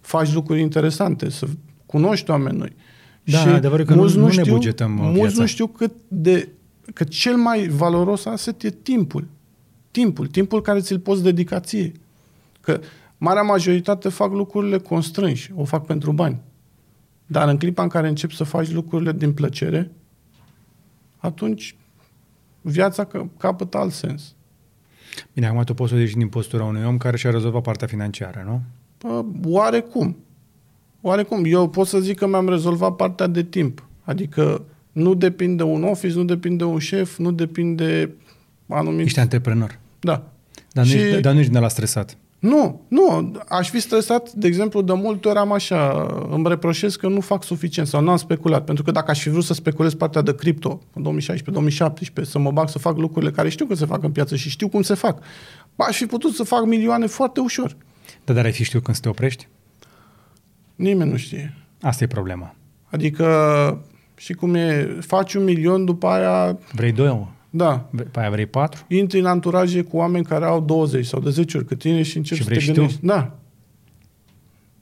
[SPEAKER 2] faci lucruri interesante, să cunoști oameni noi.
[SPEAKER 1] Da,
[SPEAKER 2] și
[SPEAKER 1] adevărul că
[SPEAKER 2] mulți
[SPEAKER 1] nu- nu ne
[SPEAKER 2] știu,
[SPEAKER 1] bugetăm, uh,
[SPEAKER 2] Mulți
[SPEAKER 1] viața.
[SPEAKER 2] nu știu cât de... Că cel mai valoros aset e timpul. Timpul. Timpul care ți-l poți dedica ție. Că marea majoritate fac lucrurile constrânși. O fac pentru bani. Dar în clipa în care începi să faci lucrurile din plăcere, atunci viața că- capătă alt sens.
[SPEAKER 1] Bine, acum tu poți să o zici din postura unui om care și-a rezolvat partea financiară, nu?
[SPEAKER 2] Bă, oarecum. Oarecum. Eu pot să zic că mi-am rezolvat partea de timp. Adică nu depinde un office, nu depinde un șef, nu depinde anumit...
[SPEAKER 1] Ești antreprenor.
[SPEAKER 2] Da.
[SPEAKER 1] Dar, nu
[SPEAKER 2] Și-
[SPEAKER 1] ești, dar nu ești de la stresat.
[SPEAKER 2] Nu, nu. Aș fi stresat, de exemplu, de multe ori am așa, îmi reproșez că nu fac suficient sau nu am speculat. Pentru că dacă aș fi vrut să speculez partea de cripto în 2016-2017, să mă bag să fac lucrurile care știu că se fac în piață și știu cum se fac, bă, aș fi putut să fac milioane foarte ușor.
[SPEAKER 1] Dar, dar ai fi știut când să te oprești?
[SPEAKER 2] Nimeni nu știe.
[SPEAKER 1] Asta e problema.
[SPEAKER 2] Adică, și cum e, faci un milion, după aia,
[SPEAKER 1] Vrei doi?
[SPEAKER 2] Da,
[SPEAKER 1] Pe aia vrei patru?
[SPEAKER 2] intri în anturaje cu oameni care au 20 sau de 10 ori cât tine și începi
[SPEAKER 1] Și
[SPEAKER 2] să
[SPEAKER 1] vrei
[SPEAKER 2] te
[SPEAKER 1] și tu?
[SPEAKER 2] gândești. Da.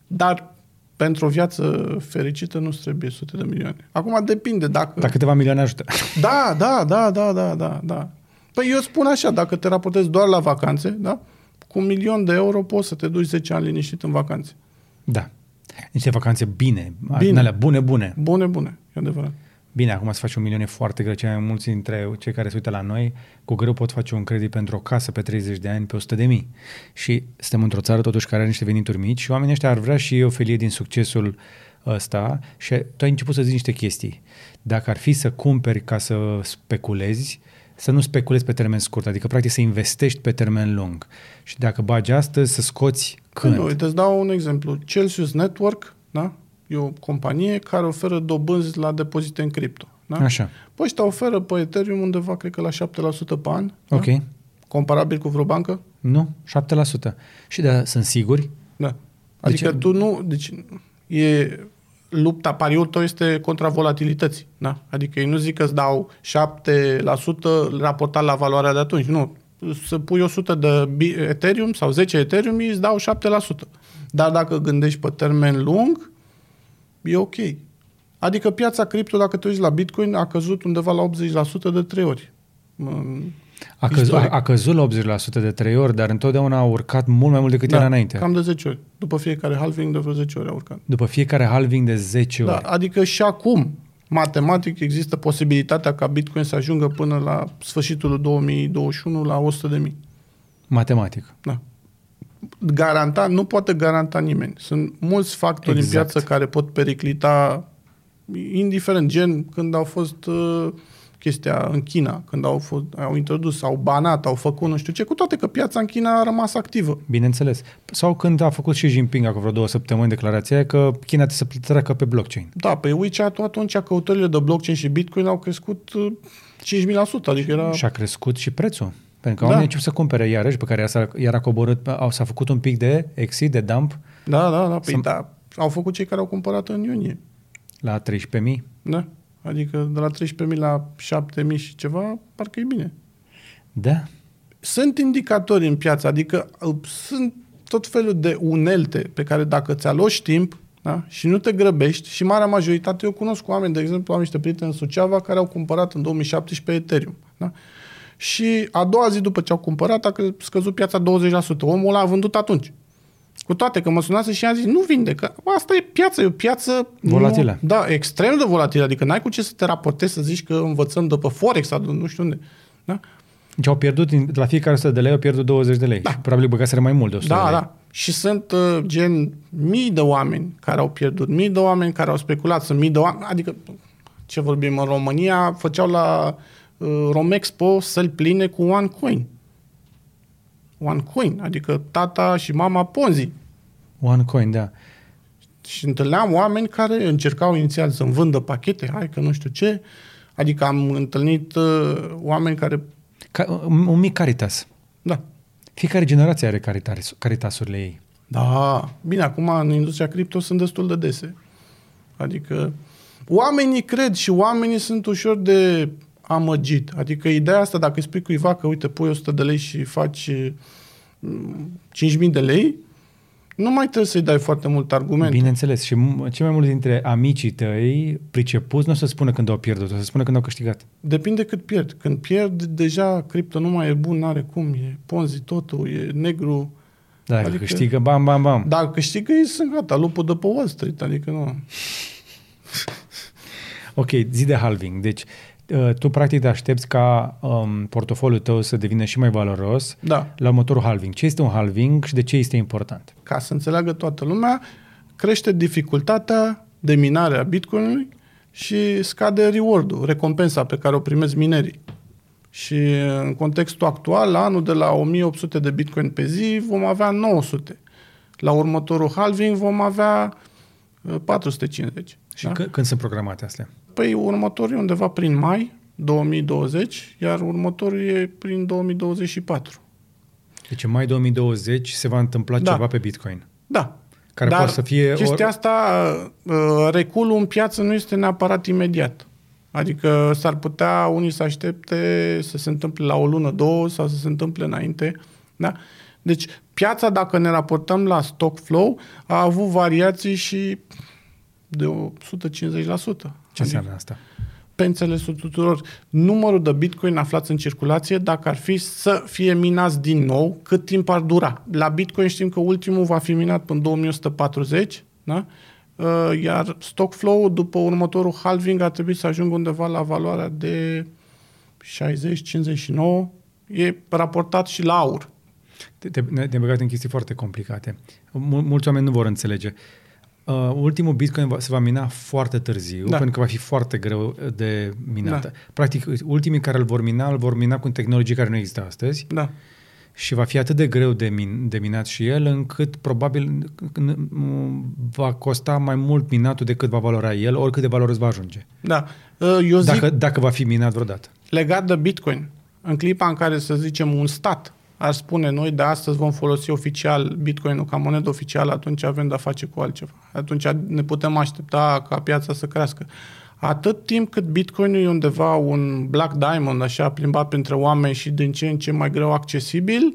[SPEAKER 2] Dar pentru o viață fericită nu trebuie sute de milioane. Acum depinde dacă...
[SPEAKER 1] Dar câteva milioane ajută.
[SPEAKER 2] Da, da, da, da, da, da, da. Păi eu spun așa, dacă te raportezi doar la vacanțe, da? Cu un milion de euro poți să te duci 10 ani liniștit în vacanțe.
[SPEAKER 1] Da. Niște vacanțe bine,
[SPEAKER 2] Bine.
[SPEAKER 1] bine. alea bune, bune.
[SPEAKER 2] Bune, bune, e adevărat.
[SPEAKER 1] Bine, acum să faci un milion e foarte greu. Cei mai mulți dintre cei care se uită la noi, cu greu pot face un credit pentru o casă pe 30 de ani, pe 100 de mii. Și suntem într-o țară totuși care are niște venituri mici și oamenii ăștia ar vrea și o felie din succesul ăsta și tu ai început să zici niște chestii. Dacă ar fi să cumperi ca să speculezi, să nu speculezi pe termen scurt, adică practic să investești pe termen lung. Și dacă bagi astăzi, să scoți când.
[SPEAKER 2] Nu, uite, îți dau un exemplu. Celsius Network, da? E o companie care oferă dobânzi la depozite în cripto. Da?
[SPEAKER 1] Așa,
[SPEAKER 2] Păi ăștia oferă pe Ethereum undeva, cred că la 7% pe an. Da?
[SPEAKER 1] ok.
[SPEAKER 2] Comparabil cu vreo bancă?
[SPEAKER 1] Nu? 7%. Și de sunt siguri?
[SPEAKER 2] Da. Adică
[SPEAKER 1] Deci-
[SPEAKER 2] tu nu... Deci e lupta, pariul tău este contra volatilității. Da? Adică ei nu zic că îți dau 7% raportat la valoarea de atunci. Nu. Să pui 100 de bi- Ethereum sau 10 Ethereum, îți dau 7%. Dar dacă gândești pe termen lung, e ok. Adică piața cripto, dacă te uiți la Bitcoin, a căzut undeva la 80% de 3 ori. Mm,
[SPEAKER 1] A, căzut, a,
[SPEAKER 2] Istoric.
[SPEAKER 1] a căzut la 80% de 3 ori, dar întotdeauna a urcat mult mai mult decât era înainte.
[SPEAKER 2] Da, Cam de 10 ori. După fiecare halving de vreo 10 ori a urcat.
[SPEAKER 1] După fiecare halving de 10
[SPEAKER 2] Da,
[SPEAKER 1] ori.
[SPEAKER 2] adică și acum, matematic, există posibilitatea ca Bitcoin să ajungă până la sfârșitul 2021 la 100 de mii.
[SPEAKER 1] Matematic.
[SPEAKER 2] Da. Garanta, nu poate garanta nimeni. Sunt mulți factori
[SPEAKER 1] Exact.
[SPEAKER 2] în piață care pot periclita, indiferent, gen când au fost uh, chestia în China, când au, fost, au introdus, au banat, au făcut nu știu ce, cu toate că piața în China a rămas activă.
[SPEAKER 1] Bineînțeles. Sau când a făcut și Jinping acum vreo două săptămâni declarația aia că China trebuie să treacă pe blockchain.
[SPEAKER 2] Da, pe WeChat atunci căutările de blockchain și Bitcoin au crescut uh, 5.000%, adică era...
[SPEAKER 1] Și a crescut și prețul. Pentru că
[SPEAKER 2] Da.
[SPEAKER 1] oamenii încep să cumpere iarăși, pe care s-a, iar a coborât, au, s-a făcut un pic de exit, de dump
[SPEAKER 2] Da, da, da, păi
[SPEAKER 1] Să-
[SPEAKER 2] da, au făcut cei care au cumpărat în iunie.
[SPEAKER 1] la 13.000.
[SPEAKER 2] Da? Adică de la 13.000 la 7.000 și ceva, parcă e bine.
[SPEAKER 1] Da.
[SPEAKER 2] Sunt indicatori în piață, adică uh, sunt tot felul de unelte pe care dacă ți aloci timp da? și nu te grăbești, și marea majoritate, eu cunosc oameni, de exemplu, am niște prieteni în Suceava care au cumpărat în 2017 Ethereum. Da? Și a doua zi după ce au cumpărat, a cre- scăzut piața 20%. Omul ăla a vândut atunci. Cu toate că mă sunase și am zis, nu vinde, că asta e piață, e o piață...
[SPEAKER 1] Volatilă.
[SPEAKER 2] Nu, da, extrem de volatilă, adică n-ai cu ce să te raportezi să zici că învățăm de pe Forex sau de nu știu unde. Da?
[SPEAKER 1] Deci au pierdut, din- de la fiecare 100 de lei au pierdut 20 de lei. Da. Și probabil băgaseră mai mult de 100 de
[SPEAKER 2] Da,
[SPEAKER 1] lei.
[SPEAKER 2] da. Și sunt uh, gen mii de oameni care au pierdut, mii de oameni care au speculat, sunt mii de oameni, adică ce vorbim în România, făceau la uh, Romexpo să-l pline cu OneCoin. OneCoin, adică tata și mama Ponzi.
[SPEAKER 1] OneCoin, da.
[SPEAKER 2] Și întâlneam oameni care încercau inițial să-mi vândă pachete, hai că nu știu ce. Adică am întâlnit uh, oameni care,
[SPEAKER 1] Ca, un, un mic Caritas.
[SPEAKER 2] da,
[SPEAKER 1] Fiecare generație are caritas, caritasurile ei.
[SPEAKER 2] Da, bine, acum în industria cripto sunt destul de dese. Adică oamenii cred și oamenii sunt ușor de amăgit. Adică ideea asta, dacă îi spui cuiva că, uite, pui 100 de lei și faci mm, 5.000 de lei, nu mai trebuie să-i dai foarte mult argument.
[SPEAKER 1] Bineînțeles. Și m- cei mai mulți dintre amicii tăi pricepuți nu o să spună când au pierdut, o să spună când au câștigat.
[SPEAKER 2] Depinde cât pierd. Când pierd, deja cripto nu mai e bun, n-are cum, e ponzi totul, e negru.
[SPEAKER 1] Dacă adică, câștigă, bam, bam, bam.
[SPEAKER 2] Dacă câștigă, ei sunt gata, lupul de pe Wall Street, adică nu.
[SPEAKER 1] Ok, zi de halving. Deci, uh, tu practic te aștepți ca um, portofoliul tău să devină și mai valoros
[SPEAKER 2] Da.
[SPEAKER 1] la următorul halving. Ce este un halving și de ce este important?
[SPEAKER 2] Ca să înțeleagă toată lumea, crește dificultatea de minare a Bitcoinului și scade reward-ul, recompensa pe care o primesc minerii. Și în contextul actual, la anul de la 1800 de Bitcoin pe zi, vom avea 900. La următorul halving vom avea uh, 450.
[SPEAKER 1] Și da? când sunt programate astea?
[SPEAKER 2] Păi următorul e undeva prin mai 2020, iar următorul e prin 2024.
[SPEAKER 1] Deci în mai 2020 se va întâmpla
[SPEAKER 2] Da.
[SPEAKER 1] ceva pe Bitcoin.
[SPEAKER 2] Da.
[SPEAKER 1] Care
[SPEAKER 2] Dar
[SPEAKER 1] poate să fie
[SPEAKER 2] chestia
[SPEAKER 1] or-
[SPEAKER 2] asta, uh, reculul în piață nu este neapărat imediat. Adică s-ar putea unii să aștepte să se întâmple la o lună, două sau să se întâmple înainte. Da? Deci piața, dacă ne raportăm la stock flow, a avut variații și de 150%.
[SPEAKER 1] Ce înseamnă asta?
[SPEAKER 2] pe înțelesul tuturor, numărul de bitcoin aflați în circulație, dacă ar fi să fie minați din nou, cât timp ar dura. La bitcoin știm că ultimul va fi minat până în 2140, da? Uh, iar stock flow după următorul halving ar trebui să ajungă undeva la valoarea de 60-59, e raportat și la aur.
[SPEAKER 1] Te, te, ne- ne-am băgat în chestii foarte complicate. Mul, mulți oameni nu vor înțelege. Uh, ultimul Bitcoin va, se va mina foarte târziu,
[SPEAKER 2] Da.
[SPEAKER 1] da. pentru că va fi foarte greu de minată.
[SPEAKER 2] Da.
[SPEAKER 1] Da. Practic, ultimii care îl vor mina, îl vor mina cu tehnologii care nu există astăzi
[SPEAKER 2] Da.
[SPEAKER 1] și va fi atât de greu de, min, de minat și el, încât probabil n- n- va costa mai mult minatul decât va valora el, oricât de valoros va ajunge.
[SPEAKER 2] Da. Uh, Eu zic,
[SPEAKER 1] Dacă, dacă va fi minat vreodată.
[SPEAKER 2] legat de Bitcoin, în clipa în care, să zicem, un stat ar spune noi de astăzi vom folosi oficial Bitcoin-ul ca monedă oficială, atunci avem de-a face cu altceva. Atunci ne putem aștepta ca piața să crească. Atât timp cât Bitcoin-ul e undeva un black diamond, așa, plimbat printre oameni și din ce în ce mai greu accesibil,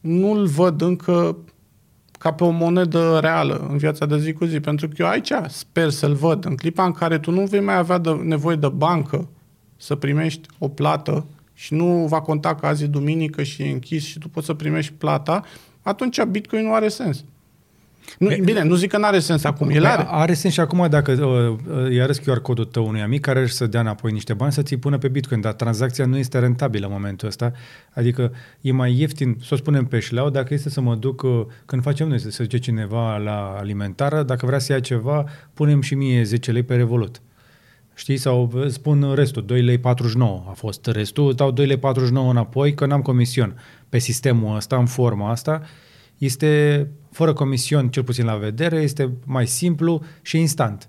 [SPEAKER 2] nu-l văd încă ca pe o monedă reală în viața de zi cu zi. Pentru că eu aici sper să-l văd. În clipa în care tu nu vei mai avea de, nevoie de bancă să primești o plată și nu va conta că azi e duminică și e închis și tu poți să primești plata, atunci Bitcoin nu are sens. Nu, bine, nu zic că nu are sens acum, el
[SPEAKER 1] Păi
[SPEAKER 2] are.
[SPEAKER 1] Are sens și acum dacă uh, uh, i arăți QR codul tău unui amic care își să dea înapoi niște bani să ți pună pe Bitcoin, dar tranzacția nu este rentabilă în momentul ăsta. Adică e mai ieftin, să o spunem pe șleau, dacă este să mă duc, uh, când facem noi, să se duce cineva la alimentară, dacă vrea să ia ceva, punem și mie 10 lei pe Revolut. Știi? Sau uh, spun restul, 2 lei 49 a fost restul, îți dau 2 lei 49 înapoi că n-am comision. Pe sistemul ăsta, în forma asta, este fără comision, cel puțin la vedere, este mai simplu și instant.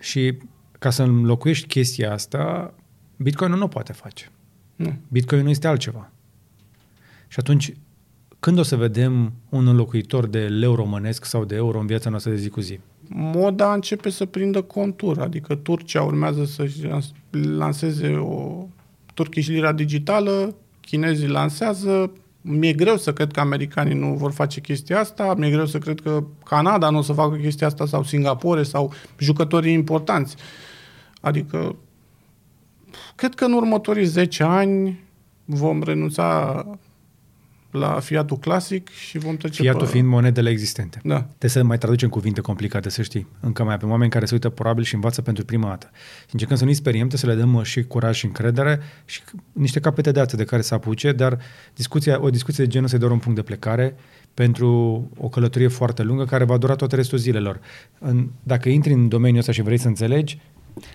[SPEAKER 1] Și ca să înlocuiești chestia asta, Bitcoin nu o poate face.
[SPEAKER 2] Nu.
[SPEAKER 1] Bitcoin nu este altceva. Și atunci, când o să vedem un înlocuitor de leu românesc sau de euro în viața noastră de zi cu zi?
[SPEAKER 2] Moda începe să prindă contur, adică Turcia urmează să-și lans- lanseze o Turkish lira digitală, chinezii lansează, mi-e greu să cred că americanii nu vor face chestia asta, mi-e greu să cred că Canada nu o să facă chestia asta sau Singapore sau jucătorii importanți. Adică cred că în următorii 10 ani vom renunța la fiatul clasic și vom trece
[SPEAKER 1] Fiatul
[SPEAKER 2] pe...
[SPEAKER 1] fiind monedele existente.
[SPEAKER 2] Da.
[SPEAKER 1] Trebuie să mai traducem cuvinte complicate, să știi. Încă mai avem oameni care se uită probabil și învață pentru prima dată. Și încercăm să nu-i speriem, trebuie să le dăm uh, și curaj și încredere și niște capete de ață de care să apuce, dar discuția, o discuție de genul ăsta e doar un punct de plecare pentru o călătorie foarte lungă care va dura tot restul zilelor. În, dacă intri în domeniul ăsta și vrei să înțelegi,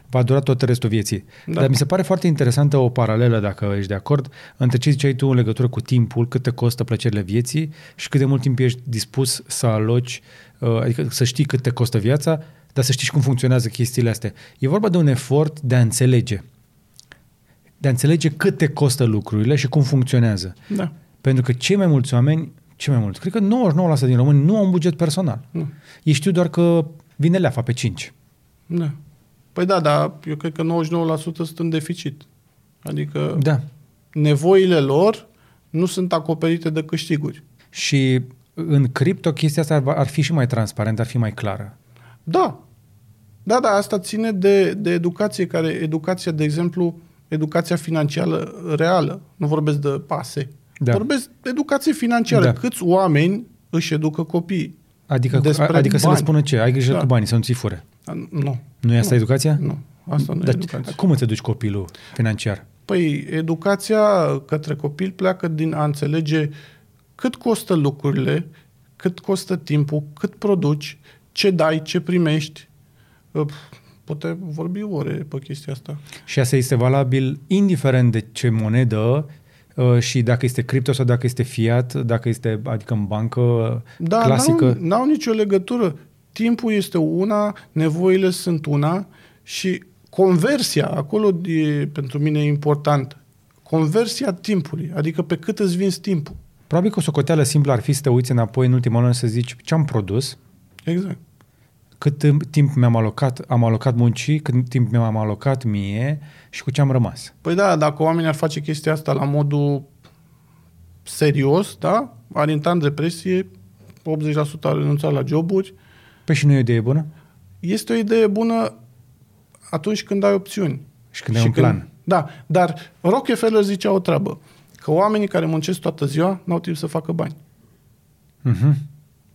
[SPEAKER 1] va dura tot restul vieții.
[SPEAKER 2] Da.
[SPEAKER 1] Da. Dar mi se pare foarte interesantă o paralelă, dacă ești de acord, între ce ziceai tu în legătură cu timpul, cât te costă plăcerile vieții și cât de mult timp ești dispus să aloci, uh, adică să știi cât te costă viața, dar să știi și cum funcționează chestiile astea. E vorba de un efort de a înțelege. De a înțelege cât te costă lucrurile și cum funcționează.
[SPEAKER 2] Da.
[SPEAKER 1] Pentru că cei mai mulți oameni, cei mai mulți, cred că 99% din români nu au un buget personal.
[SPEAKER 2] Nu.
[SPEAKER 1] Ei știu doar că vine leafa pe 5.
[SPEAKER 2] Da. Păi da, dar eu cred că 99% sunt în deficit. Adică
[SPEAKER 1] Da.
[SPEAKER 2] nevoile lor nu sunt acoperite de câștiguri.
[SPEAKER 1] Și în cripto chestia asta ar, ar fi și mai transparentă, ar fi mai clară.
[SPEAKER 2] Da. Da, da, asta ține de, de educație, care educația, de exemplu, educația financiară reală. Nu vorbesc de pase.
[SPEAKER 1] Da.
[SPEAKER 2] Vorbesc de educație financiară.
[SPEAKER 1] Da.
[SPEAKER 2] Câți oameni își educă copiii?
[SPEAKER 1] Adică,
[SPEAKER 2] Despre
[SPEAKER 1] adică să le
[SPEAKER 2] bani.
[SPEAKER 1] spună ce? Ai grijă
[SPEAKER 2] Da.
[SPEAKER 1] cu banii, să nu ți fure.
[SPEAKER 2] A, Nu.
[SPEAKER 1] Nu e asta
[SPEAKER 2] Nu.
[SPEAKER 1] educația?
[SPEAKER 2] Nu. Asta nu
[SPEAKER 1] Dar
[SPEAKER 2] e educație.
[SPEAKER 1] cum îți educi copilul financiar?
[SPEAKER 2] Păi, educația către copil pleacă din a înțelege cât costă lucrurile, cât costă timpul, cât produci, ce dai, ce primești. Uh, Putem vorbi ore pe chestia asta.
[SPEAKER 1] Și asta este valabil indiferent de ce monedă uh, și dacă este cripto sau dacă este fiat, dacă este, adică în bancă
[SPEAKER 2] Da,
[SPEAKER 1] clasică.
[SPEAKER 2] N-au, n-au nicio legătură. Timpul este una, nevoile sunt una și conversia, acolo e pentru mine important. Conversia timpului, adică pe cât îți vinzi timpul.
[SPEAKER 1] Probabil că o socoteală simplă ar fi să te uiți înapoi în ultimul an să zici ce am produs,
[SPEAKER 2] Exact.
[SPEAKER 1] cât timp mi-am alocat, am alocat muncii, cât timp mi-am alocat mie și cu ce am rămas.
[SPEAKER 2] Păi da, dacă oamenii ar face chestia asta la modul serios, da, ar intra în depresie, 80% ar renunța la joburi.
[SPEAKER 1] Păi și nu e o idee bună?
[SPEAKER 2] Este o idee bună atunci când ai opțiuni.
[SPEAKER 1] Și când ai un plan.
[SPEAKER 2] Da, dar Rockefeller zicea o treabă, că oamenii care muncesc toată ziua n-au timp să facă bani.
[SPEAKER 1] Uh-huh.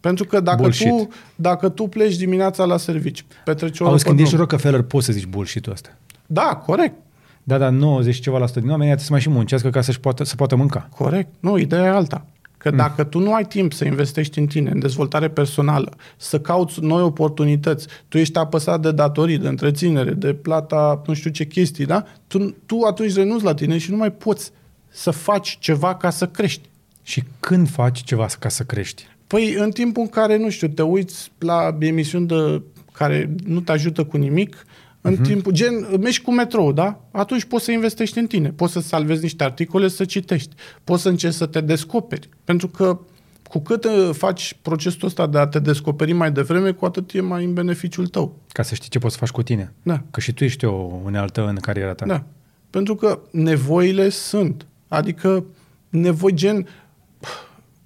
[SPEAKER 2] Pentru că dacă
[SPEAKER 1] Bullshit.
[SPEAKER 2] tu, dacă tu pleci dimineața la servici, petreci o oră
[SPEAKER 1] Auzi,
[SPEAKER 2] pe
[SPEAKER 1] când ești
[SPEAKER 2] drum.
[SPEAKER 1] Rockefeller, poți să zici bullshit-ul ăsta.
[SPEAKER 2] Da, corect,
[SPEAKER 1] Da, dar 90 și ceva la sută din oameni trebuie să mai și muncească ca să-și poată, să poată mânca.
[SPEAKER 2] corect. Nu, ideea e alta. Că mm. dacă tu nu ai timp să investești în tine, în dezvoltare personală, să cauți noi oportunități, tu ești apăsat de datorii, de întreținere, de plata nu știu ce chestii, da? Tu, tu atunci renunți la tine și nu mai poți să faci ceva ca să crești.
[SPEAKER 1] Și când faci ceva ca să crești?
[SPEAKER 2] Păi în timpul în care, nu știu, te uiți la emisiuni de, care nu te ajută cu nimic, în uh-huh. timpul, gen, mergi cu metrou, da? Atunci poți să investești în tine, poți să salvezi niște articole să citești, poți să încerci să te descoperi, pentru că cu cât uh, faci procesul ăsta de a te descoperi mai devreme, cu atât e mai în beneficiul tău.
[SPEAKER 1] Ca să știi ce poți să faci cu tine.
[SPEAKER 2] Da.
[SPEAKER 1] Că și tu ești o unealtă în cariera ta.
[SPEAKER 2] Da. Pentru că nevoile sunt. Adică nevoi gen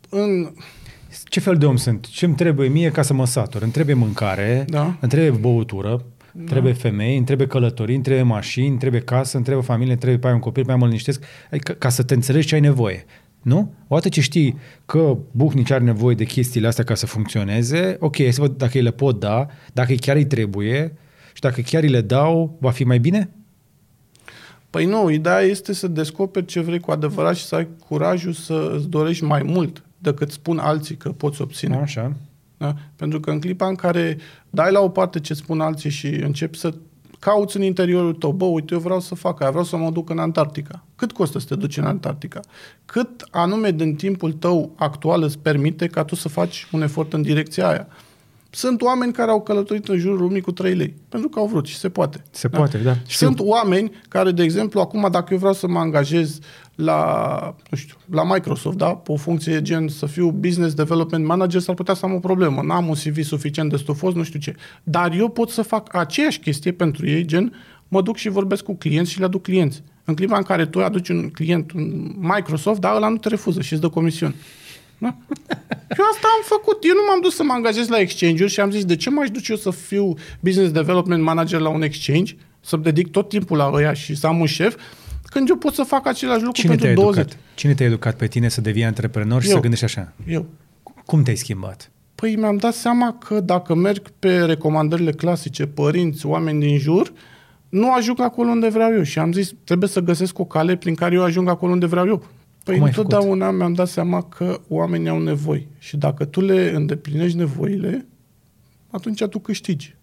[SPEAKER 2] în
[SPEAKER 1] Ce fel de om sunt? Ce îmi trebuie mie ca să mă satur? Îmi trebuie mâncare,
[SPEAKER 2] Da.
[SPEAKER 1] îmi trebuie băutură, da. trebuie femei, îmi trebuie călătorii, îmi trebuie mașini, îmi trebuie casă, îmi trebuie familie, îmi trebuie pe aia un copil, pe aia mă liniștesc. Adică ca să te înțelegi ce ai nevoie. Nu? Odată ce știi că buhnici are nevoie de chestiile astea ca să funcționeze, ok, hai să văd dacă îi le pot da, dacă chiar îi trebuie și dacă chiar îi le dau, va fi mai bine?
[SPEAKER 2] Păi nu, ideea este să descoperi ce vrei cu adevărat și să ai curajul să îți dorești mai mult decât spun alții că poți obține.
[SPEAKER 1] Așa.
[SPEAKER 2] Da? Pentru că în clipa în care dai la o parte ce spun alții și începi să cauți în interiorul tău, bă, uite, eu vreau să fac aia, vreau să mă duc în Antarctica. Cât costă să te duci în Antarctica? Cât anume din timpul tău actual îți permite ca tu să faci un efort în direcția aia? Sunt oameni care au călătorit în jurul lumii cu 3 lei, pentru că au vrut și se poate.
[SPEAKER 1] Se poate, da.
[SPEAKER 2] Și sunt oameni care, de exemplu, acum dacă eu vreau să mă angajez la, nu știu, la Microsoft, da, pe o funcție gen să fiu business development manager, s-ar putea să am o problemă. N-am un CV suficient de stufos, nu știu ce. Dar eu pot să fac aceeași chestie pentru ei, gen mă duc și vorbesc cu clienți și le aduc clienți. În clipa în care tu aduci un client un Microsoft, da, ăla nu te refuză și îți dă comision. Da? Eu asta am făcut. Eu nu m-am dus să mă angajez la exchange-uri și am zis de ce m-aș duce eu să fiu business development manager la un exchange, să-mi dedic tot timpul la ăia și să am un șef, când eu pot să fac același lucru
[SPEAKER 1] Cine
[SPEAKER 2] pentru
[SPEAKER 1] te-a
[SPEAKER 2] 20.
[SPEAKER 1] educat? Cine te-a educat pe tine să devii antreprenor și
[SPEAKER 2] Eu.
[SPEAKER 1] să gândești așa?
[SPEAKER 2] Eu.
[SPEAKER 1] Cum te-ai schimbat?
[SPEAKER 2] Păi mi-am dat seama că dacă merg pe recomandările clasice, părinți, oameni din jur, nu ajung acolo unde vreau eu. Și am zis, trebuie să găsesc o cale prin care eu ajung acolo unde vreau eu. Păi
[SPEAKER 1] Cum ai
[SPEAKER 2] întotdeauna mi-am dat seama că oamenii au nevoi. Și dacă tu le îndeplinești nevoile, atunci tu câștigi.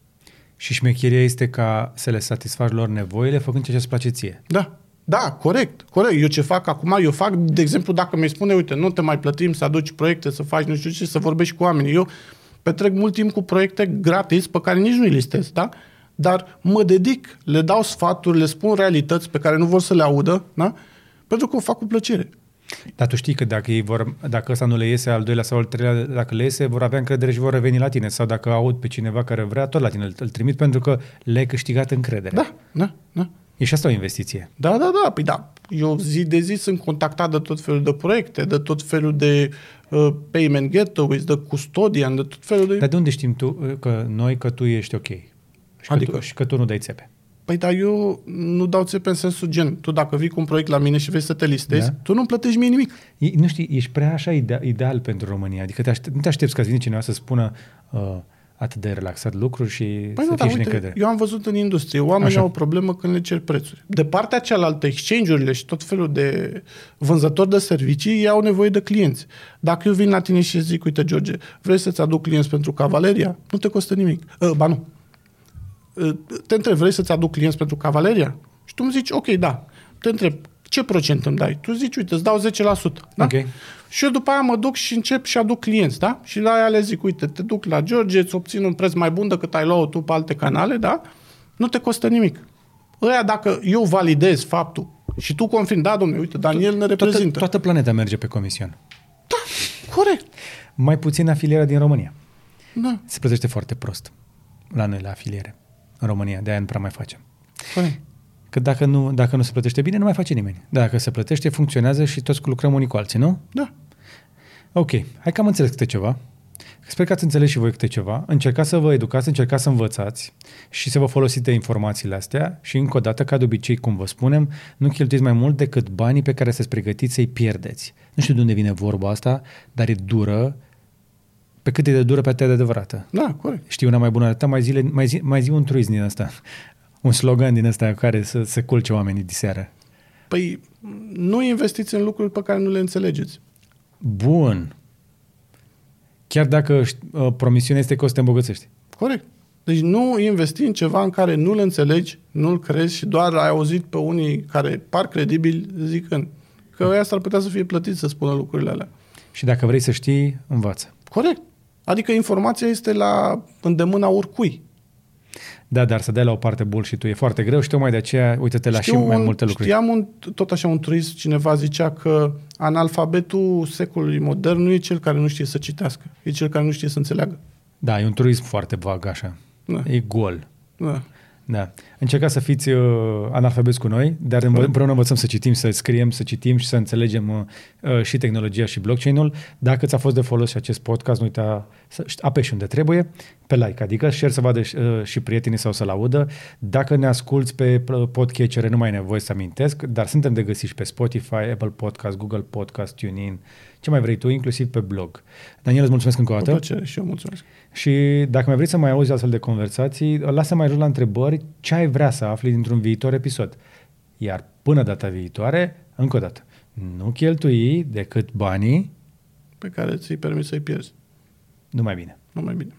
[SPEAKER 1] Și șmecheria este ca să le satisfaci lor nevoile făcând ceea ce îți place ție.
[SPEAKER 2] Da. Da, corect, corect. Eu ce fac acum, eu fac, de exemplu, dacă mi spune, uite, nu te mai plătim să aduci proiecte, să faci nu știu ce, să vorbești cu oamenii. Eu petrec mult timp cu proiecte gratis pe care nici nu-i listez, da? Dar mă dedic, le dau sfaturi, le spun realități pe care nu vor să le audă, da? Pentru că o fac cu plăcere.
[SPEAKER 1] Dar tu știi că dacă, ei vor, dacă ăsta nu le iese, al doilea sau al treilea, dacă le iese, vor avea încredere și vor reveni la tine. Sau dacă aud pe cineva care vrea, tot la tine îl, îl trimit pentru că le-ai câștigat încredere.
[SPEAKER 2] Da, da, da.
[SPEAKER 1] E și asta o investiție.
[SPEAKER 2] Da, da, da, păi da. Eu zi de zi sunt contactat de tot felul de proiecte, de tot felul de uh, payment gateways, de custodian, de tot felul de...
[SPEAKER 1] Dar de unde știm tu uh, că noi că tu ești ok? Și,
[SPEAKER 2] Adică?
[SPEAKER 1] că, tu, și că tu nu dai țepe.
[SPEAKER 2] Păi dar eu nu dau țepe în sensul gen, tu dacă vii cu un proiect la mine și vrei să te listezi,
[SPEAKER 1] Da.
[SPEAKER 2] tu nu plătești mie nimic.
[SPEAKER 1] E, nu știi, ești prea așa ide- ideal pentru România. Adică te aștept, nu te aștepți ca să vină cineva să spună uh, atât de relaxat lucruri și
[SPEAKER 2] Păi
[SPEAKER 1] să
[SPEAKER 2] nu,
[SPEAKER 1] fii
[SPEAKER 2] dar
[SPEAKER 1] și
[SPEAKER 2] uite,
[SPEAKER 1] necredere.
[SPEAKER 2] eu am văzut în industrie, oamenii
[SPEAKER 1] Așa.
[SPEAKER 2] au o problemă când le cer prețuri. De partea cealaltă, exchange-urile și tot felul de vânzători de servicii, ei au nevoie de clienți. Dacă eu vin la tine și zic, uite, George, vrei să-ți aduc clienți pentru Cavaleria? Nu te costă nimic. Uh, ba nu. Uh, te întreb, vrei să-ți aduc clienți pentru Cavaleria? Și tu îmi zici, ok, da. Te întreb, ce procent îmi dai? Tu zici, uite, îți dau 10%. Da?
[SPEAKER 1] Ok.
[SPEAKER 2] Și eu după aia mă duc și încep și aduc clienți, da? Și la aia le zic, uite, te duc la George, îți obțin un preț mai bun decât ai luat tu pe alte canale, da? Nu te costă nimic. Ăia, dacă eu validez faptul și tu confirmi, da, domnule, uite, Daniel ne
[SPEAKER 1] Toată,
[SPEAKER 2] reprezintă.
[SPEAKER 1] toată planeta merge pe comision.
[SPEAKER 2] Da, corect.
[SPEAKER 1] Mai puțin afilierea din România.
[SPEAKER 2] Da,
[SPEAKER 1] Se plătește foarte prost la noi la afiliere în România. De-aia nu prea mai facem.
[SPEAKER 2] corect.
[SPEAKER 1] Că dacă nu, dacă nu se plătește bine, nu mai face nimeni. Dacă se plătește, funcționează și toți lucrăm unii cu alții, nu?
[SPEAKER 2] Da.
[SPEAKER 1] Ok, hai că am înțeles câte ceva. Sper că ați înțeles și voi câte ceva. Încercați să vă educați, încercați să învățați și să vă folosiți de informațiile astea și încă o dată, ca de obicei, cum vă spunem, nu cheltuiți mai mult decât banii pe care sunteți pregătiți să-i pierdeți. Nu știu de unde vine vorba asta, dar e dură. Pe cât e de dură, pe atât e de adevărată.
[SPEAKER 2] Da, corect.
[SPEAKER 1] Știi una mai bună de atât, mai, zile, mai, zi, mai zi un truism din ăsta. Un slogan din ăsta care să se culce oamenii diseară.
[SPEAKER 2] Păi nu investiți în lucruri pe care nu le înțelegeți.
[SPEAKER 1] Bun. Chiar dacă uh, promisiunea este că o să te îmbogățești.
[SPEAKER 2] Corect. Deci nu investi în ceva în care nu-l înțelegi, nu-l crezi și doar ai auzit pe unii care par credibili zicând că ăia s-ar putea să fie plătiți să spună lucrurile alea.
[SPEAKER 1] Și dacă vrei să știi, învață.
[SPEAKER 2] Corect. Adică informația este la îndemâna oricui.
[SPEAKER 1] Da, dar să dai la o parte bullshit-ul e foarte greu și tocmai de aceea uită-te la și mai
[SPEAKER 2] un,
[SPEAKER 1] multe lucruri.
[SPEAKER 2] Știam un, tot așa un turist, cineva zicea că analfabetul secolului modern nu e cel care nu știe să citească, e cel care nu știe să înțeleagă.
[SPEAKER 1] Da, e un turism foarte vag așa.
[SPEAKER 2] Da.
[SPEAKER 1] E gol.
[SPEAKER 2] Da.
[SPEAKER 1] Da. Încercați să fiți uh, analfabeți cu noi, dar învă- împreună învățăm să citim, să scriem, să citim și să înțelegem uh, uh, și tehnologia și blockchain-ul. Dacă ți-a fost de folos și acest podcast, nu uita să șt- apeși unde trebuie, pe like, adică share să vadă și, uh, și prietenii sau să-l audă. Dacă ne asculți pe uh, podcatcher, nu mai ai nevoie să amintesc, dar suntem de găsit și pe Spotify, Apple Podcast, Google Podcast, TuneIn, ce mai vrei tu, inclusiv pe blog. Daniel, îți mulțumesc încă o
[SPEAKER 2] Cu
[SPEAKER 1] dată.
[SPEAKER 2] plăcere și eu mulțumesc.
[SPEAKER 1] Și dacă mai vrei să mai auzi astfel de conversații, lasă mai jos la întrebări ce ai vrea să afli dintr-un viitor episod. Iar până data viitoare, încă o dată, nu cheltui decât banii,
[SPEAKER 2] Pe care ți-i permis să-i pierzi.
[SPEAKER 1] numai bine.
[SPEAKER 2] Nu mai bine.